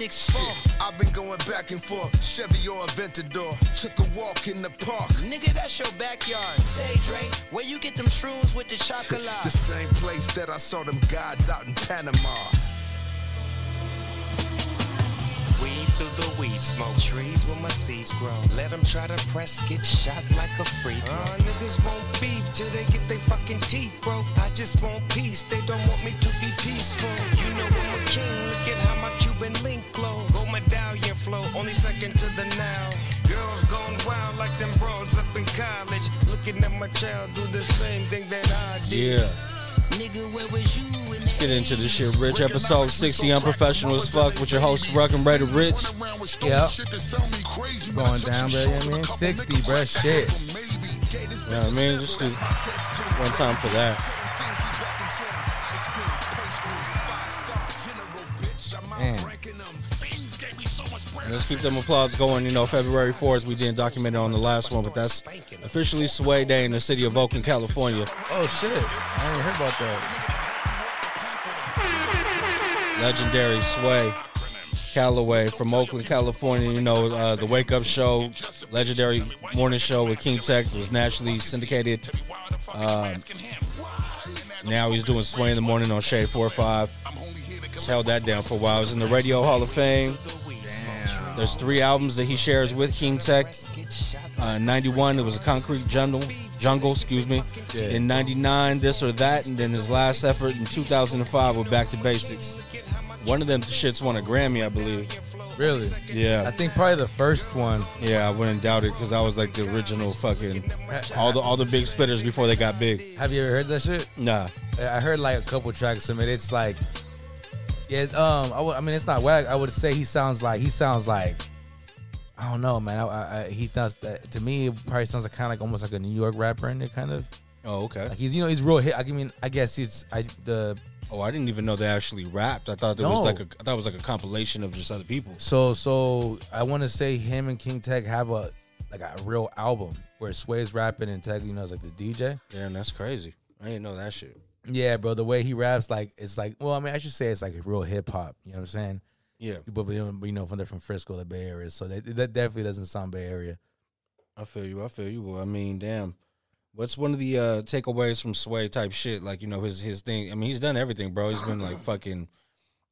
range for the 6 Shit, I've been going back and forth, Chevy or Aventador. Took a walk in the park. Nigga, that's your backyard. Say, Dre, where you get them shrooms with the chocolate? The same place that I saw them gods out in Panama. Weed through the weed smoke, trees where my seeds grow. Let them try to press, get shot like a free throw. Uh, niggas want beef till they get their fucking teeth broke. I just want peace, they don't want me to be peaceful. You know I'm a king, look at how my Cuban link glow. Gold medallion flow, only second to the now. Girls gone wild like them broads up in college. Looking at my child do the same thing that I did. Yeah. Nigga, where was you Let's get into this shit, Rich. Episode 60, Unprofessional as Fuck, with your host, Ruck and Raider Rich. Yep. Going down, bro. You know what I mean? 60, bro. Shit. You know what I mean? Just 'cause one time for that. Let's keep them applause going. You know, February 4th, we didn't document it on the last one, but that's officially Sway Day in the city of Oakland, California. Oh, shit. I didn't hear about that. legendary Sway Calloway from Oakland, California. You know, uh, the Wake Up Show, legendary morning show with King Tech was nationally syndicated. Um, now he's doing Sway in the morning on Shade 4 5. He's held that down for a while. He's in the Radio Hall of Fame. There's three albums that he shares with King Tech. Uh, 91, it was a Concrete Jungle, jungle excuse me. In 99, This or That, and then his last effort in 2005 with Back to Basics. One of them shits won a Grammy, I believe. Really? Yeah. I think probably the first one. Yeah, I wouldn't doubt it because I was like the original fucking all the all the big spitters before they got big. Have you ever heard that shit? Nah, I heard like a couple tracks of it. It's like, yeah, um, I, mean, it's not whack. I would say he sounds like he sounds like, I don't know, man. I, I, I, he does that to me. It probably sounds like kind of like almost like a New York rapper in it, kind of. Oh, okay. Like he's you know he's real hit. I mean, I guess it's I the Oh, I didn't even know they actually rapped. I thought it No. was like a I thought it was like a compilation of just other people. so so I want to say him and King Tech have a like a real album where Sway's rapping and Tech, you know, is like the DJ. Damn, that's crazy. I didn't know that shit. Yeah, bro. The way he raps, like it's like, well, I mean, I should say it's like real hip hop. You know what I'm saying? Yeah, But you know, from they're from Frisco, the Bay Area, so that, that definitely doesn't sound Bay Area. I feel you. I feel you. Well, I mean, damn. What's one of the uh takeaways from Sway type shit? Like you know his his thing. I mean, he's done everything, bro. He's been like fucking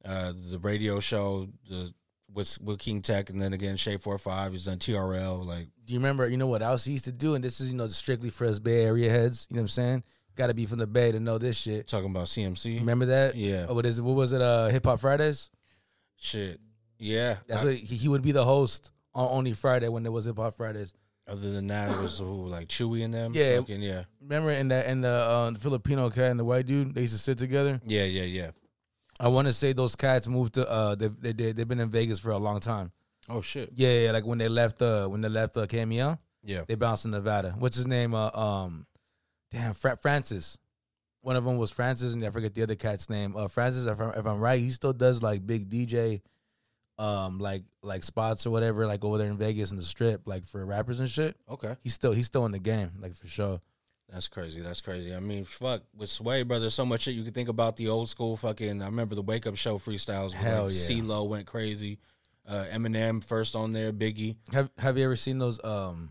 uh the radio show, the with with King Tech, and then again Shade Four Five. He's done TRL. Like Do you remember? You know what else he used to do? And this is you know strictly for us Bay Area heads. You know what I'm saying? Got to be from the Bay to know this shit. talking about CMC. Remember that? Yeah. Oh, what is it? What was it? Uh, Hip Hop Fridays. Shit. Yeah. That's I- what he, he would be the host on only Friday when there was Hip Hop Fridays. other than that, it was who like Chewy and them. Yeah. Fucking, yeah. Remember in the in the, uh, the Filipino cat and the white dude, they used to sit together. Yeah. Yeah. Yeah. I want to say those cats moved to uh they they they they've been in Vegas for a long time. Oh shit. Yeah, yeah, like when they left uh when they left uh KMEL, Yeah. they bounced in Nevada. What's his name? Uh, um, damn, Fra- Francis. One of them was Francis, and I forget the other cat's name. Uh, Francis, if I'm, if I'm right, he still does like big DJ, um, like like spots or whatever, like over there in Vegas in the Strip, like for rappers and shit. Okay. He's still he's still in the game, like for sure. That's crazy. That's crazy. I mean, fuck with Sway, brother. So much shit you can think about the old school fucking. I remember the Wake Up Show freestyles. Hell like yeah. CeeLo went crazy. Uh, Eminem first on there. Biggie. Have Have you ever seen those um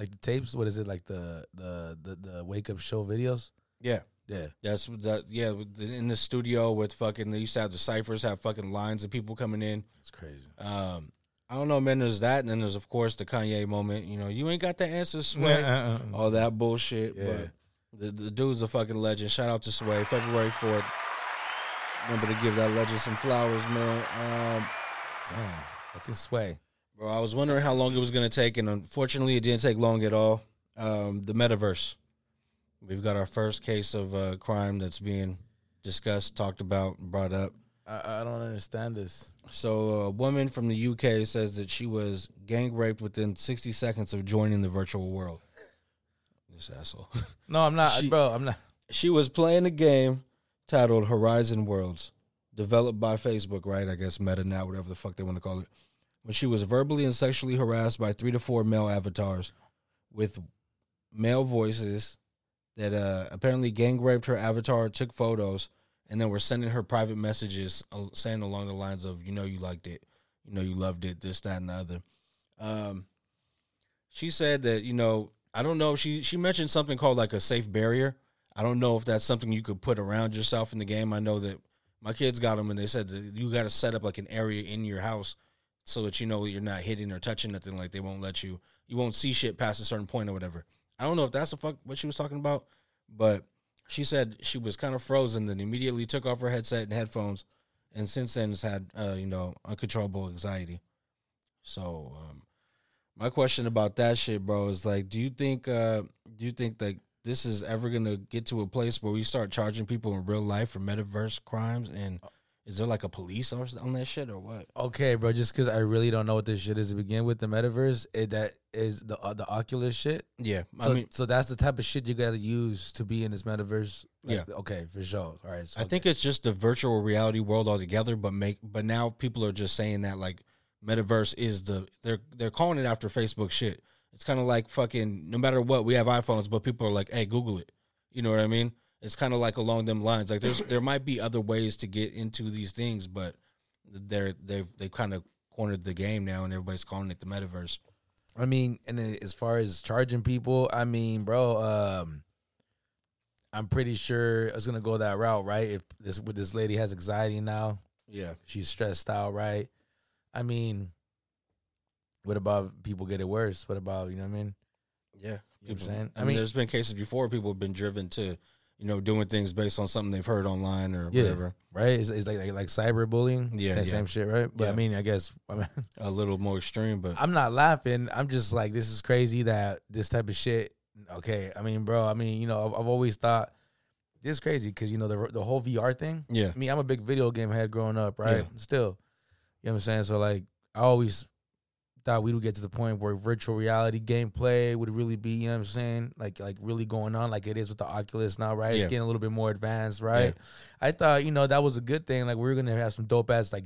like the tapes? What is it like the the the, the wake up show videos? Yeah. Yeah, That's that. Yeah. In the studio with fucking. They used to have the ciphers have fucking lines of people coming in. it's crazy. Um, I don't know, man. There's that, and then there's of course the Kanye moment. You know, you ain't got the answer, Sway. Uh-uh. All that bullshit. Yeah. But the, the dude's a fucking legend. Shout out to Sway. February fourth. Remember to give that legend some flowers, man. Um, Damn, fucking sway. Bro, I was wondering how long it was gonna take, and unfortunately, it didn't take long at all. Um, the metaverse. We've got our first case of uh, crime that's being discussed, talked about, brought up. I, I don't understand this. So, a woman from the UK says that she was gang raped within 60 seconds of joining the virtual world. This asshole. No, I'm not, She- bro. I'm not. She was playing a game titled Horizon Worlds, developed by Facebook, right? I guess Meta now, whatever the fuck they want to call it. When she was verbally and sexually harassed by three to four male avatars with male voices that uh, apparently gang raped her avatar, took photos, and then were sending her private messages uh, saying along the lines of, you know, you liked it, you know, you loved it, this, that, and the other. Um, she said that, you know, I don't know. She she mentioned something called like a safe barrier. I don't know if that's something you could put around yourself in the game. I know that my kids got them, and they said that you got to set up like an area in your house so that you know you're not hitting or touching nothing. Like they won't let you, you won't see shit past a certain point or whatever. I don't know if that's the fuck what she was talking about, but she said she was kind of frozen, then immediately took off her headset and headphones, and since then has had uh, you know uncontrollable anxiety. So um, my question about that shit, bro, is like, do you think, uh, do you think that this is ever gonna get to a place where we start charging people in real life for metaverse crimes? And is there like a police or on that shit or what? Okay, bro. Just because I really don't know what this shit is to begin with, the metaverse, it, that is the uh, the Oculus shit. Yeah, So, I mean, so that's the type of shit you gotta use to be in this metaverse. Like, Yeah. Okay, for sure. All right. So I think it's just the virtual reality world altogether. But make, but now people are just saying that like metaverse is the they're they're calling it after Facebook shit. It's kind of like fucking no matter what we have iPhones, but people are like, hey, Google it. You know what I mean? It's kind of like along them lines. Like there's there might be other ways to get into these things, but they're they've they've kind of cornered the game now, and everybody's calling it the metaverse. I mean, and as far as charging people, I mean, bro, um, I'm pretty sure it's gonna go that route, right? If this with this lady has anxiety now, Yeah, she's stressed out, right? I mean, what about people get it worse? What about you know what I mean? yeah. You know what I'm People- saying? I mean, there's been cases before people have been driven to, you know, doing things based on something they've heard online or Yeah. whatever. right? It's, it's like, like like cyberbullying, Yeah, same, yeah. same shit, right? But I mean, I guess I mean, A little more extreme, but I'm not laughing. I'm just like, this is crazy that this type of shit. Okay, I mean, bro. I mean, you know, I've, I've always thought this is crazy because you know the the whole VR thing. yeah, I mean, I'm a big video game head growing up, right? Yeah. Still, you know what I'm saying. So like, I always thought we would get to the point where virtual reality gameplay would really be, you know what I'm saying, like like really going on, like it is with the Oculus now, right? Yeah. It's getting a little bit more advanced, right? I thought, you know, that was a good thing. Like we were gonna have some dope ass, like,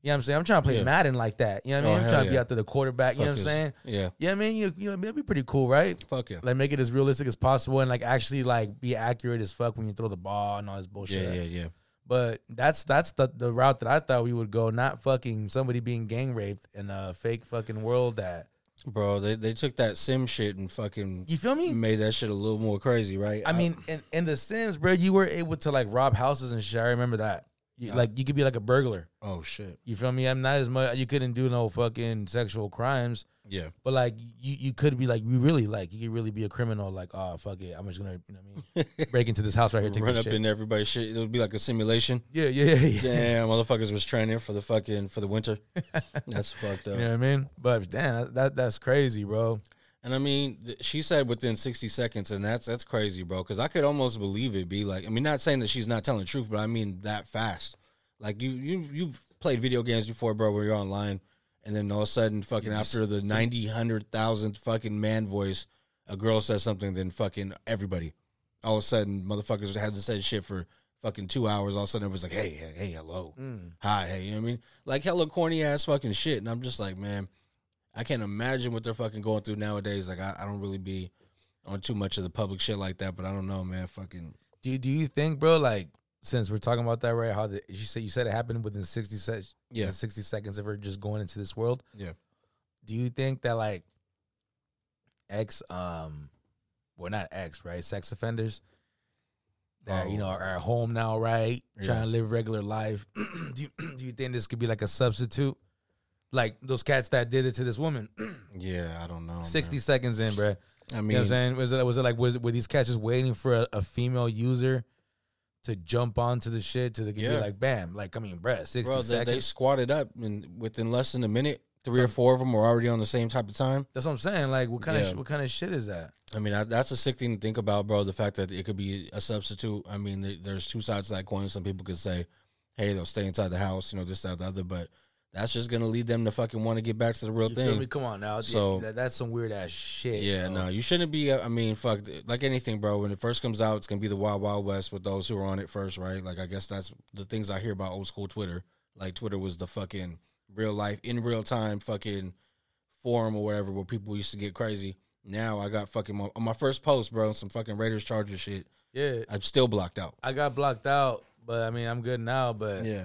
you know what I'm saying. I'm trying to play Yeah. Madden like that. You know what I Oh, mean? I'm hell trying to be yeah. out there the quarterback. you know what I'm Fuck saying? yeah, Yeah, I mean, you you know, it'd be pretty cool, right? fuck yeah, Like make it as realistic as possible and like actually like be accurate as fuck when you throw the ball and all this bullshit. yeah, yeah, yeah. But that's that's the the route that I thought we would go, not fucking somebody being gang raped in a fake fucking world that Bro, they they took that sim shit and fucking you feel me? made that shit a little more crazy, right? I mean, in, in the Sims, bro, you were able to like rob houses and shit. I remember that. You, Yeah. like you could be like a burglar. oh shit, You feel me? I'm not as much. You couldn't do no fucking sexual crimes, yeah, but like you, you could be like you really like you could really be a criminal. Like oh fuck it, I'm just gonna you know what I mean break into this house right here, take run up shit. in everybody's shit. It would be like a simulation. yeah, yeah, yeah. Damn, motherfuckers was training for the fucking for the winter. That's fucked up. You know what I mean? But damn, that that's crazy, bro. And I mean, th- she said within 60 seconds, and that's that's crazy, bro. Because I could almost believe it. Be like, I mean, not saying that she's not telling the truth, but I mean that fast. Like you, you, you've played video games before, bro, where you're online, and then all of a sudden, fucking after the 90, 100,000 fucking man voice, a girl says something, then fucking everybody, all of a sudden, motherfuckers hasn't said shit for fucking two hours. All of a sudden, it was like, hey, hey, hey, hello, Mm. hi, hey, you know what I mean? Like hella corny ass fucking shit, and I'm just like, man. I can't imagine what they're fucking going through nowadays. Like I, I don't really be on too much of the public shit like that, but I don't know, man. Fucking Do do you think, bro? Like since we're talking about that, right? How the, you said you said it happened within sixty seconds. Yeah. sixty seconds of her just going into this world. Yeah. Do you think that like ex, um, well, not ex, right? Sex offenders that you know Oh. are at home now, right? Yeah. Trying to live regular life. do you, do you think this could be like a substitute? Like those cats that did it to this woman, yeah, I don't know. man. sixty seconds in, bro. I You mean, know what I'm saying? Was it was it like was were these cats just waiting for a, a female user to jump onto the shit to the, Yeah. be like bam, like I mean, bruh, sixty bro, they, seconds. they squatted up and within less than a minute, three or four of them were already on the same type of time. That's what I'm saying. Like, what kind of Yeah. sh- what kind of shit is that? I mean, that, that's a sick thing to think about, bro. The fact that it could be a substitute. I mean, th- there's two sides to that coin. Some people could say, "Hey, they'll stay inside the house," you know, this, that, the other. But that's just gonna lead them to fucking want to get back to the real You thing. Come on now. So- that, that's some weird ass shit. Yeah, bro. no, you shouldn't be. I mean, fuck, like anything, bro. When it first comes out, it's gonna be the wild, wild west with those who are on it first, right? Like, I guess that's the things I hear about old school Twitter. Like, Twitter was the fucking real life, in real time, fucking forum or whatever where people used to get crazy. Now I got fucking my, on my first post, bro, some fucking Raiders Chargers shit. Yeah, I'm still blocked out. I got blocked out, but I mean, I'm good now. But yeah,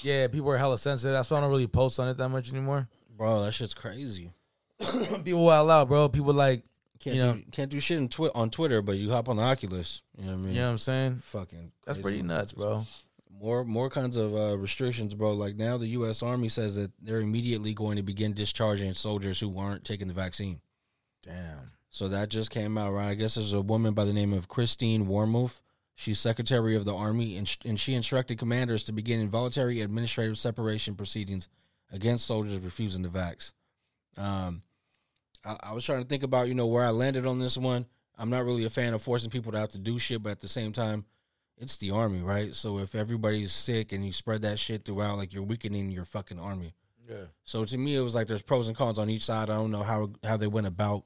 Yeah, people are hella sensitive. That's why I don't really post on it that much anymore. bro, that shit's crazy. people wild out, bro. People like, Can't You do, know- can't do shit in twi- on Twitter, but you hop on the Oculus. You know what I mean? you know what I'm saying? Fucking, That's pretty nuts, bro. More more kinds of uh, restrictions, bro. Like now, the U.S. Army says that they're immediately going to begin discharging soldiers who aren't taking the vaccine. Damn. So that just came out, right? I guess there's a woman by the name of Christine Wormuth. She's Secretary of the Army, and, sh- and she instructed commanders to begin involuntary administrative separation proceedings against soldiers refusing the vax. Um, I, I was trying to think about, you know, where I landed on this one. I'm not really a fan of forcing people to have to do shit, but at the same time, it's the Army, right? So if everybody's sick and you spread that shit throughout, like you're weakening your fucking Army. Yeah. So to me, it was like there's pros and cons on each side. I don't know how how they went about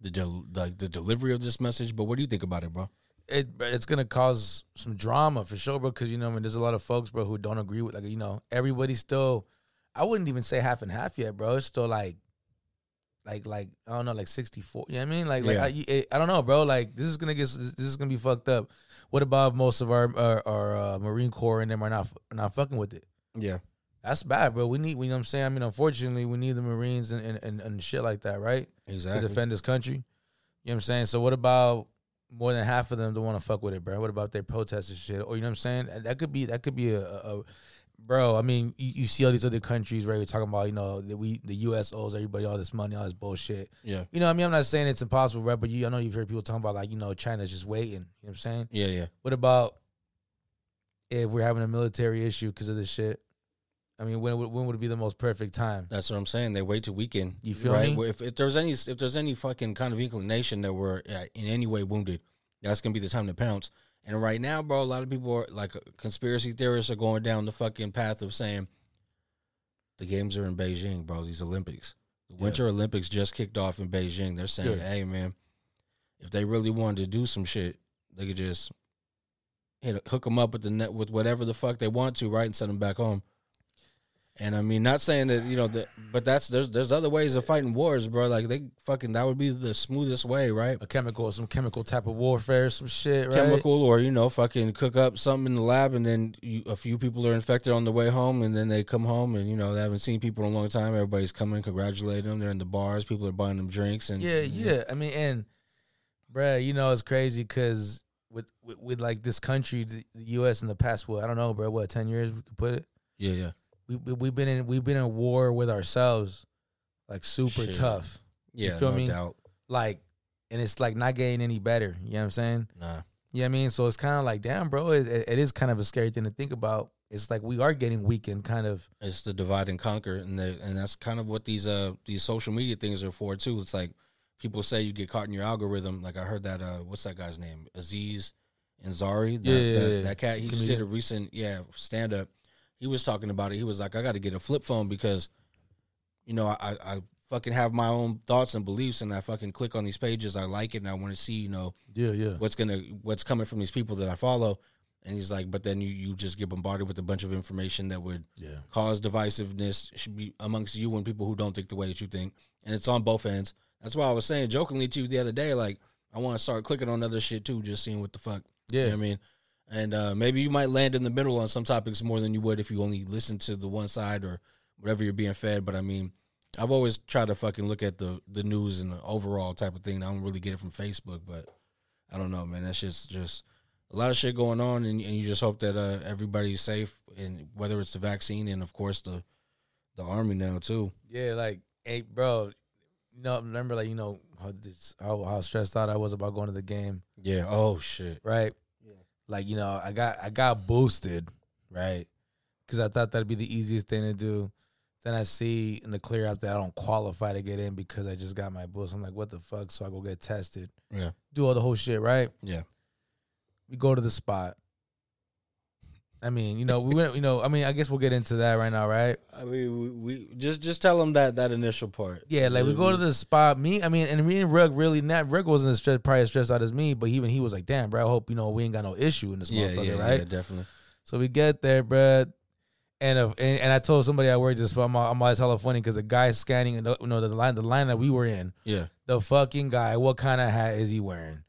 the del- like the delivery of this message, but what do you think about it, bro? It it's gonna cause some drama for sure, bro. Because you know, I mean, there's a lot of folks, bro, who don't agree with like you know, everybody's still. I wouldn't even say half and half yet, bro. It's still like, like, like I don't know, like sixty four. You know what I mean? Like, like I, it- I don't know, bro. Like this is gonna get this is gonna be fucked up. What about most of our our, our uh, Marine Corps and them are not not fucking with it? Yeah, That's bad, bro. We need, you know what I'm saying? I mean, unfortunately, we need the Marines and, and, and, and shit like that, right? exactly. To defend this country. You know what I'm saying? So what about more than half of them don't want to fuck with it, bro? What about they protest and shit? Or you know what I'm saying? That could be that could be a, a, a bro. I mean, you, you see all these other countries, right? We're talking about, you know, that we the US owes everybody all this money, all this bullshit. yeah, You know, what I mean, I'm not saying it's impossible, right? But you I know you've heard people talking about like, you know, China's just waiting. You know what I'm saying? yeah, yeah. What about if we're having a military issue because of this shit? I mean, when would- when would be the most perfect time? That's what I'm saying. They wait to weaken. You feel right? me? If, if there's any if there's any fucking kind of inclination that we're uh, in any way wounded, that's gonna be the time to pounce. And right now, bro, a lot of people are like uh, conspiracy theorists are going down the fucking path of saying the games are in Beijing, bro. These Olympics, the Yeah. Winter Olympics just kicked off in Beijing. They're saying, Good. hey, man, if they really wanted to do some shit, they could just hit hook them up with the net with whatever the fuck they want to, right, and send them back home. And I mean, not saying that you know that, but that's there's there's other ways of fighting wars, bro. Like they fucking that would be the smoothest way, right? A chemical, some chemical type of warfare, some shit, right? Chemical, or you know, fucking cook up something in the lab, and then you, a few people are infected on the way home, and then they come home, and you know they haven't seen people in a long time. Everybody's coming, congratulating them. They're in the bars, people are buying them drinks, and Yeah, yeah. I mean, and bruh, you know, it's crazy because with, with with like this country, the the U.S. in the past, what I don't know, bro, what ten years we could put it. yeah, yeah, We, we we've been in we've been in war with ourselves, like super Shit. tough, yeah. feel no me? doubt. like, and it's like not getting any better. You know what I'm saying? Nah, You know what I mean? So it's kind of like, damn, bro, it, it- is kind of a scary thing to think about. It's like we are getting weakened, kind of. it's the divide and conquer, and the, and that's kind of what these uh these social media things are for too. It's like people say you get caught in your algorithm. Like I heard that uh what's that guy's name? Aziz Ansari. That, Yeah, yeah, that, yeah. that cat. He just did a recent yeah stand up. He was talking about it. He was like, I got to get a flip phone because, you know, I, I fucking have my own thoughts and beliefs, and I fucking click on these pages. I like it, and I want to see you know Yeah, yeah. what's gonna what's coming from these people that I follow. And he's like, but then you you just get bombarded with a bunch of information that would Yeah. cause divisiveness should be amongst you and people who don't think the way that you think, and it's on both ends. That's why I was saying jokingly to you the other day, like I want to start clicking on other shit too, just seeing what the fuck. You know Yeah. what I mean, and uh, maybe you might land in the middle on some topics more than you would if you only listen to the one side or whatever you're being fed. But I mean, I've always tried to fucking look at the the news and the overall type of thing. I don't really get it from Facebook, but I don't know, man. That's just just a lot of shit going on, and, and you just hope that uh, everybody's safe, and whether it's the vaccine and of course the the army now too. Yeah, like, hey, bro, you know, remember, like, you know, how, this, how, how stressed out I was about going to the game, Yeah. Oh shit. right? Like, you know, I got I got boosted, right? Because I thought that'd be the easiest thing to do. Then I see in the clear up that I don't qualify to get in because I just got my boost. I'm like, what the fuck? So I go get tested, Yeah. do all the whole shit, right? Yeah. We go to the spot. I mean, you know, we went, you know, I mean, I guess we'll get into that right now, right? I mean, we, we just just tell them that that initial part. Yeah, like we go to the spot. Me, I mean, and me and Rug really not Rug wasn't as stressed, probably as stressed out as me, but even he was like, "Damn, bro, I hope you know we ain't got no issue in this yeah, motherfucker, yeah, right?" yeah, definitely. So we get there, bro. And, uh, and and I told somebody I work just I'm I'm always hella funny because the guy scanning, the, you know, the line the line that we were in, Yeah. the fucking guy, what kind of hat is he wearing?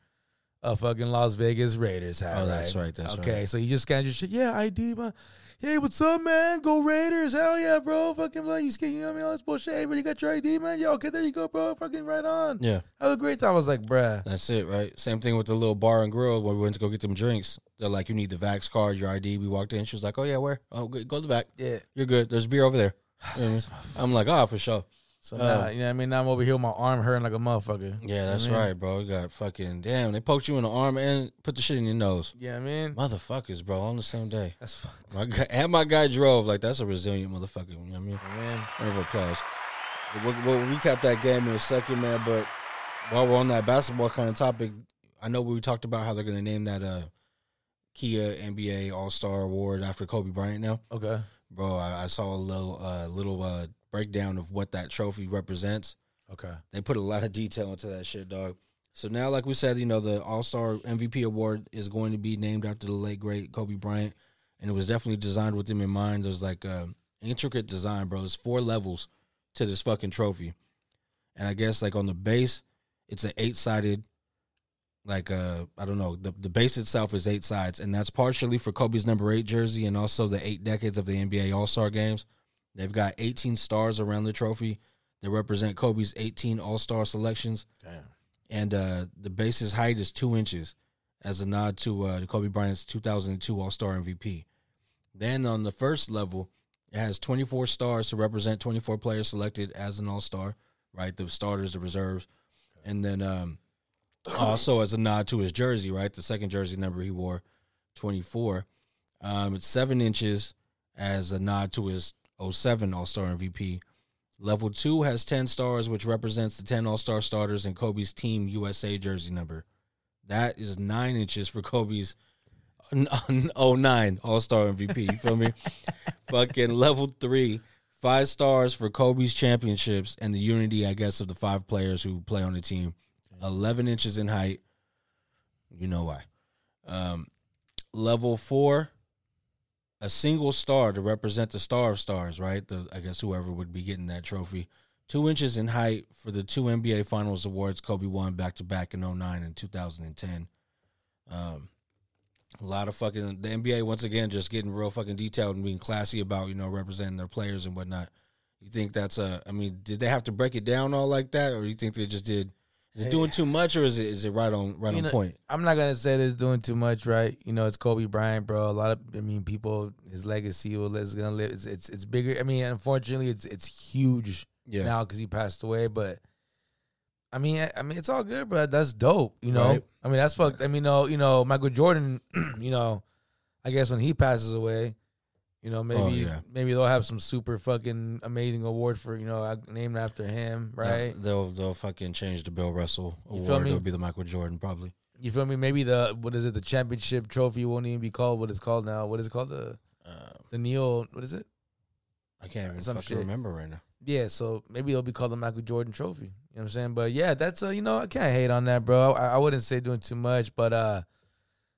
A fucking Las Vegas Raiders hat. Oh, that's right, that's right. okay. right. So you just scanned your shit. Yeah, ID, man. Hey, what's up, man? Go Raiders! Hell yeah, bro! Fucking like you scan, you know what I mean? All this bullshit. Hey, but you got your ID, man? Yeah, okay, there you go, bro. Fucking right on. Yeah. Have a great time. I was like, bruh. That's it, right? Same thing with the little bar and grill where we went to go get them drinks. They're like, you need the Vax card, your ID. We walked in. She was like, oh, yeah, where? Oh, good. go to the back. Yeah. You're good. There's beer over there. You know I mean? I'm like, oh, for sure. So Oh. now, you know what I mean? Now I'm over here with my arm hurting like a motherfucker. Yeah, that's You know I mean? right, bro. You got fucking, damn, they poked you in the arm and put the shit in your nose. Yeah, I mean, Motherfuckers, bro, on the same day. that's fucked. My guy, and my guy drove. Like, that's a resilient motherfucker. You know what I mean? Man, Round of applause. We'll, we'll recap that game in a second, man. But while we're on that basketball kind of topic, I know we talked about how they're going to name that uh, Kia NBA All Star Award after Kobe Bryant. Now, okay. bro, I, I saw a little uh, little uh, breakdown of what that trophy represents. Okay. They put a lot of detail into that shit, dog. So now, like we said, you know, the All Star MVP award is going to be named after the late great Kobe Bryant, and it was definitely designed with him in mind. There's like a intricate design, bro. There's four levels to this fucking trophy, and I guess like on the base, it's an eight sided. Like uh, I don't know, the the base itself is eight sides, and that's partially for Kobe's number eight jersey, and also the eight decades of the NBA All Star games. They've got 18 stars around the trophy that represent Kobe's 18 All Star selections, Damn. and uh, the base's height is two inches, as a nod to uh, Kobe Bryant's 2002 All Star MVP. Then on the first level, it has 24 stars to represent 24 players selected as an All Star, right? The starters, the reserves, and then um, also as a nod to his jersey, right? The second jersey number he wore, 24. Um, it's seven inches as a nod to his 07 All Star MVP. Level two has 10 stars, which represents the 10 All Star starters and Kobe's Team USA jersey number. That is nine inches for Kobe's 09 All Star MVP. You feel me? Fucking level three, five stars for Kobe's championships and the unity, I guess, of the five players who play on the team. 11 inches in height. You know why. Um, level four, a single star to represent the star of stars, right? The I guess whoever would be getting that trophy. Two inches in height for the two NBA Finals awards Kobe won back to back in 09 and 2010. Um, a lot of fucking the NBA once again just getting real fucking detailed and being classy about you know representing their players and whatnot. You think that's a? I mean, did they have to break it down all like that, or you think they just did? Is it doing too much, or is it is it right on right You on know, point? I'm not gonna say this doing too much, right? You know, it's Kobe Bryant, bro. A lot of, I mean, people, his legacy will is gonna live. It's, it's it's bigger. I mean, unfortunately, it's it's huge Yeah, now because he passed away. But I mean, I, I mean, it's all good, bro. That's dope. You know, Right. I mean, that's fucked. I mean, no, you know, Michael Jordan. you know, I guess when he passes away, you know, maybe Oh, yeah. maybe they'll have some super fucking amazing award for you know named after him, right? They'll they'll fucking change the Bill Russell You feel award. It'll be the Michael Jordan probably. You feel me? Maybe the what is it? The championship trophy won't even be called what it's called now. What is it called? The Uh, the Neil. What is it? I can't even Some fucking shit. remember right now. Yeah, so maybe it'll be called the Michael Jordan Trophy. You know what I'm saying? But yeah, that's uh, you know, I can't hate on that, bro. I, I wouldn't say doing too much, but uh,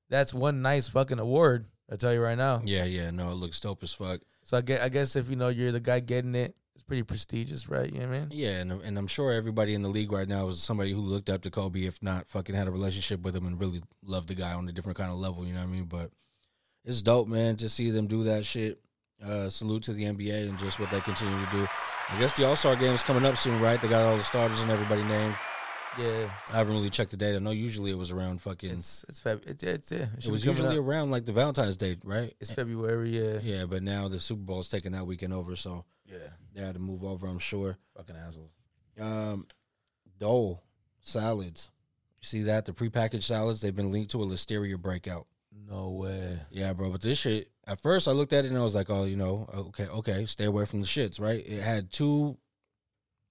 that's one nice fucking award. I tell you right now. Yeah, yeah, no, it looks dope as fuck. So I guess, I guess if you know you're the guy getting it, it's pretty prestigious, right? You know what I mean? Yeah, and and I'm sure everybody in the league right now is somebody who looked up to Kobe, if not fucking had a relationship with him and really loved the guy on a different kind of level. You know what I mean? But it's dope, man, to see them do that shit. Uh, salute to the NBA and just what they continue to do. I guess the All Star game is coming up soon, right? They got all the starters and everybody named. Yeah, I haven't really checked the date. I know usually it was around fucking. it's it's Feb. It's, it's yeah. It, it was usually up. around like the Valentine's Day, right? It's February. Yeah. Yeah, but now the Super Bowl is taking that weekend over, so Yeah. they had to move over. I'm sure. Fucking assholes. Um, Dole salads. You see that the prepackaged salads they've been linked to a listeria breakout. No way. Yeah, bro. But this shit, at first I looked at it and I was like, oh, you know, okay, okay, stay away from the shits, right? It had two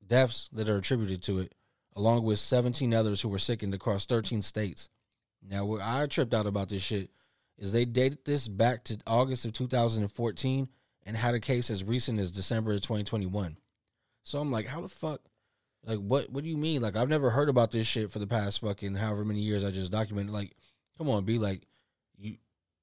deaths that are attributed to it, along with 17 others who were sickened across 13 states. Now, what I tripped out about this shit is they dated this back to August of 2014 and had a case as recent as December of 2021. So I'm like, how the fuck? Like, what? What do you mean? Like, I've never heard about this shit for the past fucking however many years I just documented. Like, come on, be like,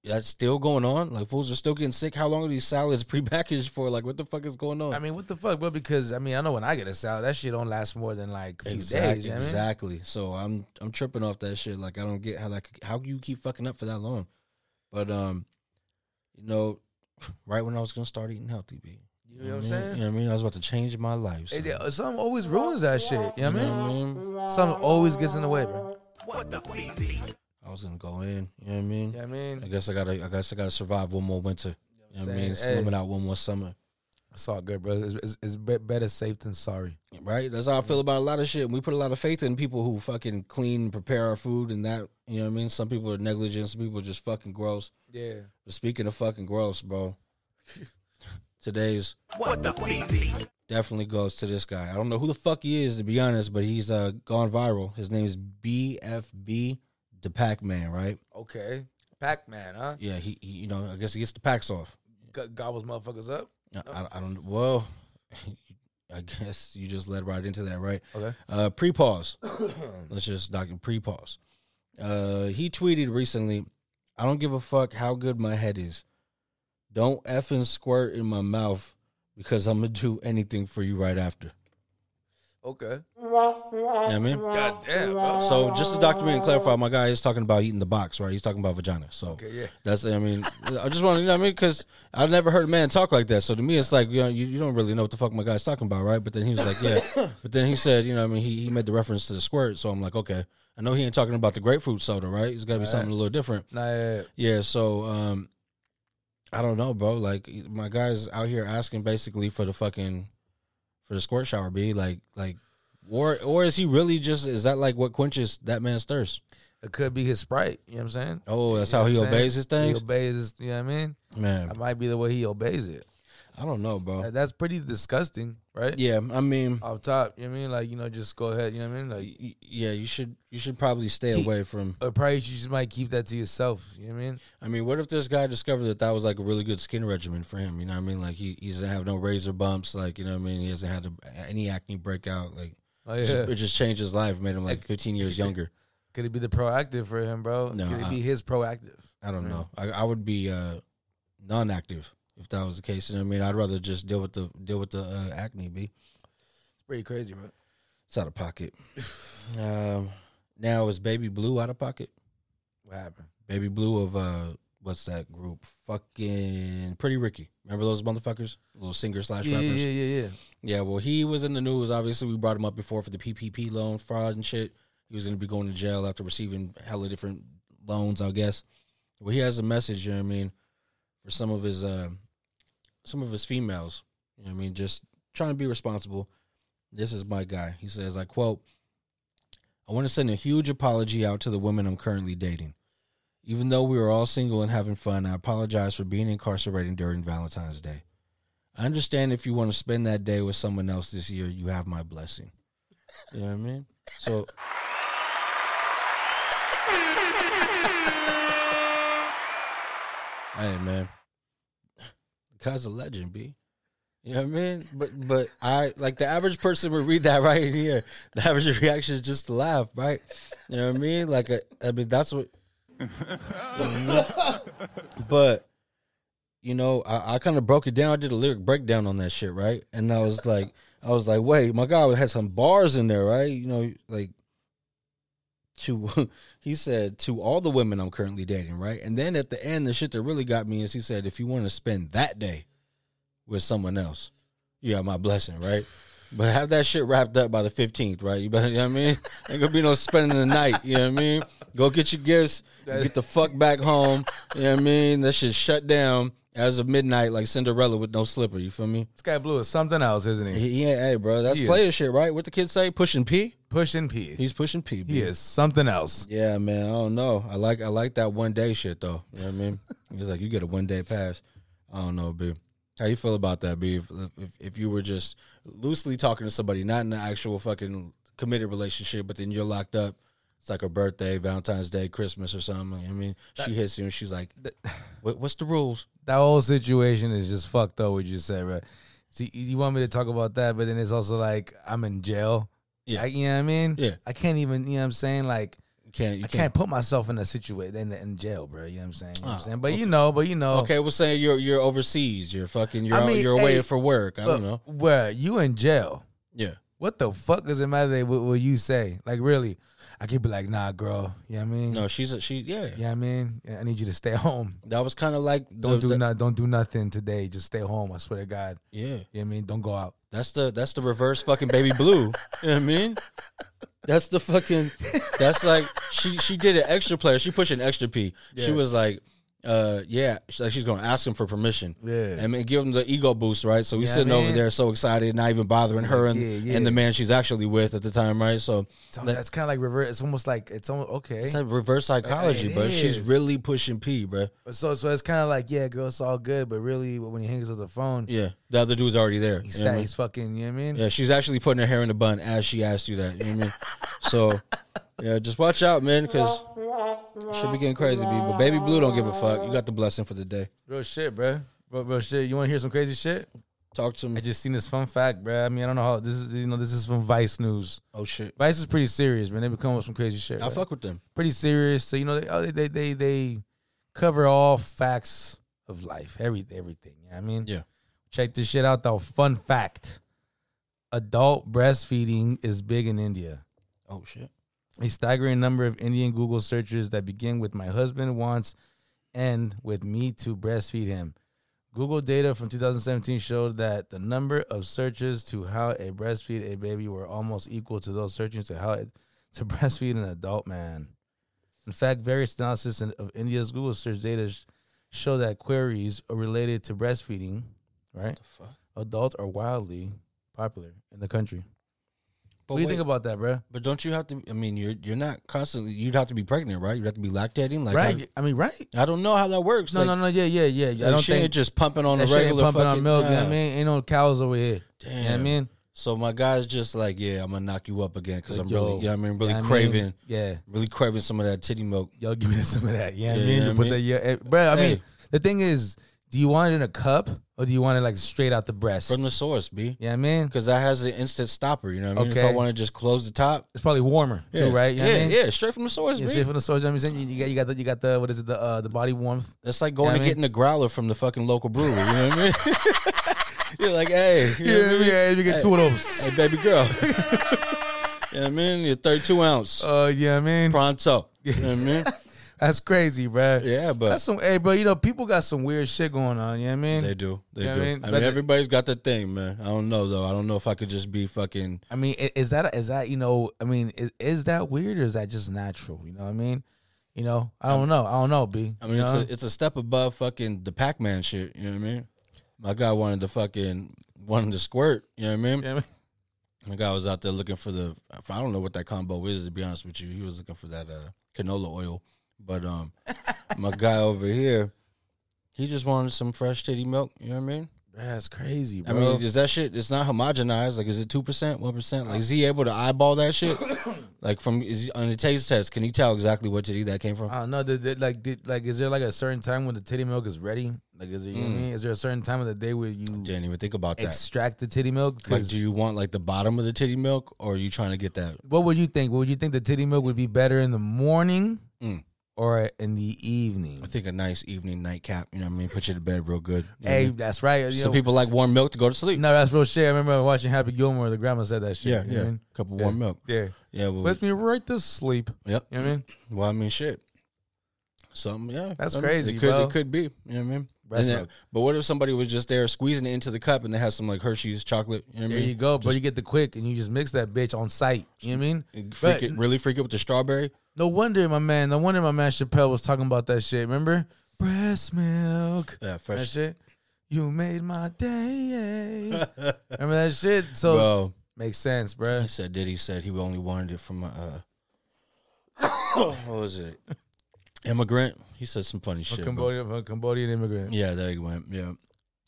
that's still going on. Like, fools are still getting sick. How long are these salads prepackaged for? Like, what the fuck is going on? I mean, what the fuck, bro? Because I mean, I know when I get a salad, that shit don't last more than like a few exactly, days. You know what I mean? exactly. So I'm I'm tripping off that shit. Like, I don't get how like how you keep fucking up for that long. But um, you know, right when I was gonna start eating healthy, B. You know what I'm saying? You saying? know what I mean? I was about to change my life. It- son. it- something always ruins that shit. You know what I mean? know what I mean? Something always gets in the way, bro. I was gonna go in. You know what I mean? You know what I mean? I guess I gotta. I guess I gotta survive one more winter. You know what I mean? saying? Slim it out one more summer. It's all good, bro. It's, it's, it's better safe than sorry. Right? That's how I feel about a lot of shit. We put a lot of faith in people who fucking clean and prepare our food and that. You know what I mean? Some people are negligent. Some people are just fucking gross. Yeah. But speaking of fucking gross, bro, today's What the feezy? definitely goes to this guy. I don't know who the fuck he is to be honest, but he's uh gone viral. His name is BFB the Pac Man, right? Okay. Pac Man, huh? Yeah, he, he you know I guess he gets the packs off. Go- Gobbles motherfuckers up. I, I, I don't. Well, I guess you just led right into that, right? Okay. Uh, pre pause. Let's just doc pre pause. Uh, he tweeted recently, "I don't give a fuck how good my head is. Don't effing squirt in my mouth because I'm gonna do anything for you right after." Okay. You know I mean? God damn, bro. So just to document and clarify, my guy is talking about eating the box, right? He's talking about vagina. So Okay, yeah. that's I mean, I just want to you know what I mean because I've never heard a man talk like that. So to me, it's like you know you, you don't really know what the fuck my guy's talking about, right? But then he was like, yeah. but then he said, you know, what I mean, he he made the reference to the squirt. So I'm like, okay, I know he ain't talking about the grapefruit soda, right? It's got to be something a little different. Nah, yeah, yeah. Yeah. So um, I don't know, bro. Like my guy's out here asking basically for the fucking for the squirt shower, be like like. Or, or is he really just? Is that like what quenches that man's thirst? It could be his sprite. You know what I'm saying? Oh, that's You know how he obeys his things. He obeys his, you know what I mean? Man, That might be the way he obeys it. I don't know, bro. That's pretty disgusting, right? Yeah, I mean, Off top, you know what I mean? Like, you know, just go ahead, you know what I mean? Like, y- yeah, you should you should probably stay He- away from. or probably you just might keep that to yourself. You know what I mean? I mean, what if this guy discovered that that was like a really good skin regimen for him? You know what I mean? Like he, he doesn't have no razor bumps. Like you know what I mean? He hasn't had any acne breakout. Like Oh it, yeah. just, it just changed his life, made him like 15 years younger. Could it be the Proactiv for him, bro? No, Could it I- be his Proactiv? I don't know. I, I would be uh, non-active if that was the case. You know what I mean? I'd rather just deal with the deal with the uh, acne. Be It's pretty crazy, bro. it's out of pocket. um, now is Baby Blue out of pocket? What happened? Baby Blue of uh what's that group? Fucking Pretty Ricky. Remember those motherfuckers? Little singer slash Yeah, rappers. yeah, yeah, yeah, yeah. Yeah, well, he was in the news. Obviously, we brought him up before for the PPP loan fraud and shit. He was going to be going to jail after receiving hella different loans, I guess. Well, he has a message, you know what I mean, for some of his uh, some of his females. You know I mean, just trying to be responsible. This is my guy. He says, I quote, I want to send a huge apology out to the women I'm currently dating. Even though we are all single and having fun, I apologize for being incarcerated during Valentine's Day. I understand if you want to spend that day with someone else this year, you have my blessing. You know what I mean? So Hey man. Guy's a legend, B. You know what I mean? But but I like the average person would read that right here. The average reaction is just to laugh, right? You know what I mean? Like I, I mean that's what but you know, I, I kind of broke it down. I did a lyric breakdown on that shit, right? And I was like, I was like, wait, my guy had some bars in there, right? You know, like to he said to all the women I'm currently dating, right? And then at the end, the shit that really got me is he said, if you want to spend that day with someone else, you have my blessing, right? But have that shit wrapped up by the 15th, right? You better, you know what I mean? Ain't gonna be no spending the night, you know what I mean? Go get your gifts, get the fuck back home, you know what I mean? That shit shut down as of midnight like Cinderella with no slipper, you feel me? Sky Blue is something else, isn't he? He, he ain't, hey, bro, that's He is. player shit, right? What the kids say? Pushing P? pushing P. He's pushing P. B. he is something else. Yeah, man. I don't know. I like I like that one day shit though. You know what I mean? He's like, you get a one day pass. I don't know, B. How you feel about that, B? If, if if you were just loosely talking to somebody, not in an actual fucking committed relationship, but then you're locked up. It's like her birthday, Valentine's Day, Christmas, or something. I mean, she hits you and she's like, what, "What's the rules?" That whole situation is just fucked up. What you said, right? So you- want me to talk about that, but then it's also like I'm in jail. Yeah. Like, you know what I mean? Yeah. I can't even. You know what I'm saying? Like. You can't. You I can't put myself in a situation in, in jail, bro. You know what I'm saying? You know what I'm Ah, saying? But you know, but you know, Okay, we'll say you're you're overseas. You're fucking. You're I mean, you're away hey, for work. I look, don't know. Where you in jail? Yeah. What the fuck does it matter what, what you say? Like really, I could be like, nah, girl. You know what I mean? No, she's a, she. Yeah. You know what I mean? Yeah, I need you to stay home. That was kind of like Don't do the- not, don't do nothing today. Just stay home. I swear to God. Yeah. You know what I mean? Don't go out. That's the that's the reverse fucking baby blue. you know what I mean? That's the fucking that's like she she did an extra player. She pushed an extra P. She was like, uh yeah, she's like she's gonna ask him for permission. Yeah. and, mean give him the ego boost, right? So he's Yeah, sitting I over there so excited, not even bothering her and, yeah, yeah. and the man she's actually with at the time, right? So So that's kind of like reverse. It's almost like it's almost okay. it's like reverse psychology, It but she's really pushing P, bro. So so it's kind of like yeah, girl, it's all good. But really, when he hangs up the phone, Yeah. The other dude's already there. he's, you know what I sta- mean? he's fucking. You know what I mean? Yeah, she's actually putting her hair in a bun as she asked you that. You know what I mean? So, yeah, just watch out, man, because should be getting crazy, B. But Baby Blue don't give a fuck. You got the blessing for the day. Real shit, bro. Real, real shit. You want to hear some crazy shit? Talk to me. I just seen this fun fact, bro. I mean, I don't know how this is. You know, this is from Vice News. Oh shit, Vice is pretty serious, man. They be coming with some crazy shit. I right? fuck with them. pretty serious. So you know, they oh, they they they, they cover all facts of life, every everything. You know what I mean, Yeah. Check this shit out though. Fun fact: Adult breastfeeding is big in India. Oh shit. A staggering number of Indian Google searches that begin with "My husband wants" end with "Me to breastfeed him." Google data from 2017 showed that the number of searches to how a breastfeed a baby were almost equal to those searching to how it, to breastfeed an adult man. In fact, various analysis in- of India's Google search data sh- show that queries related to breastfeeding, right? fuck? Adults are wildly popular in the country. But what do you wait, think about that, bro? But don't you have to? I mean, you're you're not constantly. You'd have to be pregnant, right? You'd have to be lactating, like right? I mean, right? I, I don't know how that works. No, like, no, no. Yeah, yeah, yeah. like, I don't think just pumping on a regular pumping fucking on milk. You know what I mean? Ain't no cows over here. Damn. You know what I mean? So my guy's just like, yeah, I'm gonna knock you up again because I'm Yo, really, you know I mean, really know what I craving, mean? Yeah. really craving some of that titty milk. Yo, give me some of that. You know what I Yeah, mean? you I put that, mean? yeah, eh, bro. I mean, the thing is, do you want it in a cup or do you want it like straight out the breast? From the source, B. you know I mean? Because that has an instant stopper, you know what I mean? If I Okay. want to just close the top. It's probably warmer too, right? You know yeah, I mean? yeah, straight from the source, Yeah, B. straight from the source. You know what I'm saying? You, you got, you got the, you got the, what is it? The, uh, the body warmth. That's like going Yeah, I and getting a growler from the fucking local brewery, you know what I mean? You're like, hey, you know what I mean? yeah. You get two of those. Hey, baby girl. you know what I mean? You're 32 ounce. Uh, yeah, I mean, Pronto. You know what I mean? That's crazy, bro. Yeah, but That's some, hey, bro. You know, people got some weird shit going on. You know what I mean? they do. They Yeah, I do. I mean, mean, everybody's got their thing, man. I don't know, though. I don't know if I could just be fucking. I mean, is that is that you know? I mean, is, is that weird or is that just natural? You know what I mean? You know, I don't know. I don't know, B. I mean, You it's a it's a step above fucking the Pac Man shit. You know what I mean? My guy wanted to fucking wanted to squirt. You know what I mean? You know what My guy was out there looking for the. I don't know what that combo is to be honest with you. He was looking for that uh, canola oil, but um, my guy over here, he just wanted some fresh titty milk. You know what I mean? That's crazy, I mean, is that shit? It's not homogenized. Like, is it two percent, one percent? Like, is he able to eyeball that shit? like, from is he, on the taste test, can he tell exactly what titty that came from? I don't know. Did, did, like, did, like, is there like a certain time when the titty milk is ready? Like, is there, you know what I Mm. mean? Is there a certain time of the day where you Didn't even think about that. extract the titty milk? Like, 'Cause do you want like the bottom of the titty milk, or are you trying to get that? what would you think? Would you think the titty milk would be better in the morning Mm. Or in the evening? I think a nice evening nightcap. You know what I mean? Put you to bed real good. You know I Hey, mean? that's right. You some know, people like warm milk to go to sleep. no, that's real shit. I remember watching Happy Gilmore. The grandma said that shit. yeah, you know yeah. I mean? couple Yeah. warm milk. Yeah. Yeah, well, Puts me right to sleep. yep. You know what I mean? Well, I mean, shit. Something, yeah. That's I mean, crazy, It could, bro. it could be. You know what I mean? Then- but what if somebody was just there squeezing it into the cup and they had some like Hershey's chocolate? You know what I There mean? you go. But you get the quick and you just mix that bitch on site. You know what I mean? freak But it, really freak it with the strawberry. No wonder my man, no wonder my man Chappelle was talking about that shit. Remember? Breast milk. Yeah, That fresh. shit. You made my day. Remember that shit? So Bro, Makes sense, bro. He said Diddy said he only wanted it from a uh, what was it? Immigrant. He said some funny shit. Cambodian, a Cambodian immigrant. Yeah, there he went. Yeah.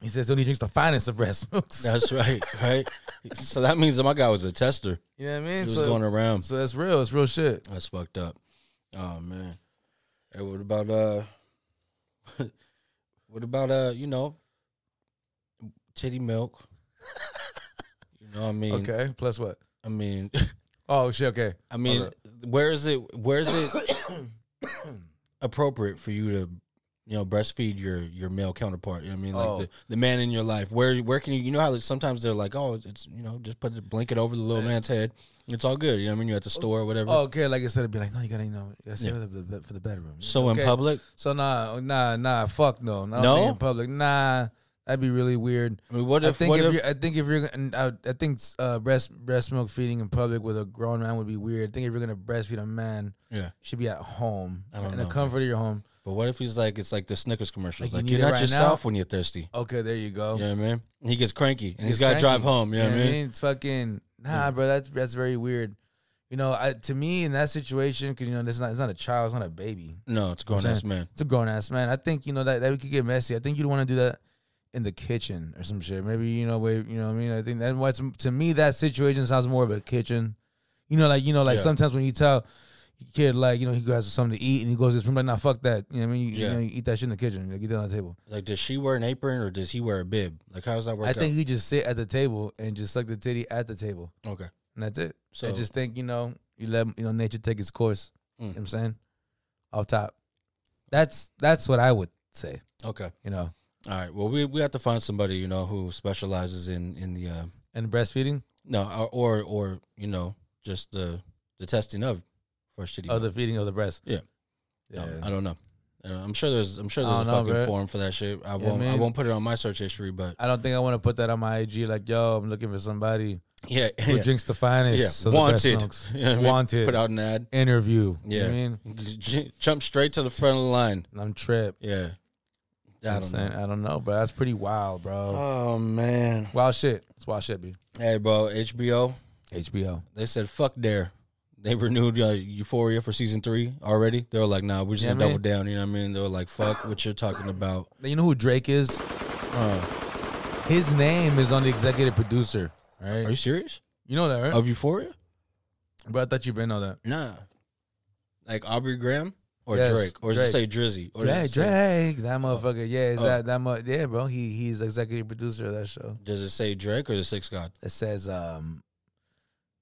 He says only drinks the finest of breast milks. That's right, right? So that means that my guy was a tester. you know what I mean? He was So, going around. so that's real. It's real shit. That's fucked up. Oh man. Hey, what about uh what about uh, you know, titty milk? You know what I mean? Okay. Plus what? I mean Oh shit. Okay. I mean, where is it where is it appropriate for you to you know breastfeed your your male counterpart? You know what I mean, like Oh. the, the man in your life. Where where can you you know how sometimes they're like, oh, it's you know just put the blanket over the little man's head. It's all good. You know what I mean? You're at the store or whatever. Oh, okay. Like instead of being like, no, you gotta, you know, save Yeah. it for the, for the bedroom. so Okay. in public, So nah, nah, nah. Fuck no. No? in public. Nah, that'd be really weird. I mean, what I if think what if, if you're, I think if you're, I, I think uh, breast breast milk feeding in public with a grown man would be weird. I think if you're gonna breastfeed a man, yeah? should be at home I don't in know, the comfort of your home. But what if he's like it's like the Snickers commercials? Like, Like, you you are it not right yourself now? when you're thirsty. Okay, there you go. You know what I mean? He gets cranky and he's It's got to drive cranky. home. You know what I mean? It's fucking nah, bro. That's that's very weird. You know, I, to me in that situation, because you know, this is not it's not a child, it's not a baby. No, it's a grown ass saying- man. It's a grown ass man. I think you know that that we could get messy. I think you'd want to do that in the kitchen or some shit. Maybe you know, where you know, what I mean, I think that what's to me that situation sounds more of a kitchen. You know, like you know, like Yeah. sometimes when you tell kid like you know he has something to eat and he goes to his room like nah fuck that. You know what I mean? You, Yeah. you know, you eat that shit in the kitchen. Like, get that on the table. Like, does she wear an apron or does he wear a bib? Like, how does that work? I think out? he just sit at the table and just suck the titty at the table, okay. and that's it. So So- I just think you know you let you know nature take its course. Mm. You know what I'm saying off top. That's that's what I would say. Okay. You know, All right. Well, we we have to find somebody you know who specializes in in the uh, and breastfeeding. no or or, or you know just the the testing of first shitty. Oh, the feeding of the breast. Yeah. Yeah. Um, I don't know. Uh, I'm sure there's I'm sure there's a know, fucking bro. forum for that shit. I won't I man. won't put it on my search history, but I don't think I want to put that on my IG. Like, yo, I'm looking for somebody yeah, who yeah. drinks the finest. Yeah, so the wanted. know what I mean? Wanted. Put out an ad. Interview. You Yeah, know I mean, jump straight to the front of the line. I'm tripped. Yeah, know I don't saying? know. I don't know, but that's pretty wild, bro. Oh man, wild shit. It's wild shit, B. hey bro, HBO. HBO. They said fuck Dare. They renewed uh, Euphoria for season three already. They were like, nah, we're just Yeah, gonna double down. You know what I mean? They were like, fuck what you're talking about. You know who Drake is? Uh, His name is on the executive producer. Right? are you serious? You know that, right? Of Euphoria? but I thought you been know that. Nah. Like Aubrey Graham or Yes, Drake, or Drake. say Drizzy? Or Drake, say- Drake, that motherfucker. Yeah, is Oh. that that much? Yeah, bro. He he's executive producer of that show. Does it say Drake or the Six God? It says um,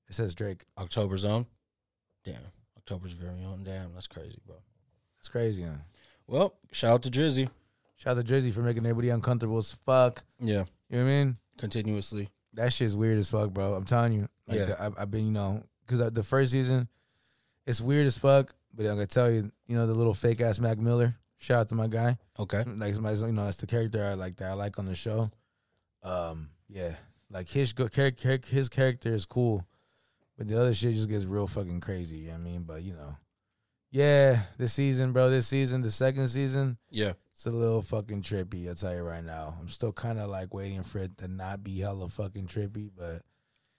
it says Drake. October's own. Damn, October's very own. Damn, that's crazy, bro. That's crazy, man. Well, shout out to Drizzy. Shout out to Drizzy for making everybody uncomfortable as fuck. Yeah, You know what I mean? continuously. That shit's weird as fuck, bro. I'm telling you. Like Yeah. the, I, I've been, you know, because the first season, it's weird as fuck. But I'm gonna tell you, you know, the little fake ass Mac Miller. Shout out to my guy. Okay. Like somebody, you know, that's the character I like that I like on the show. Um, yeah, like his go- char- char- his character is cool, but the other shit just gets real fucking crazy. You know what I mean, but you know, yeah, this season, bro, this season, the second season, Yeah. it's a little fucking trippy. I'll tell you right now. I'm still kind of like waiting for it to not be hella fucking trippy, but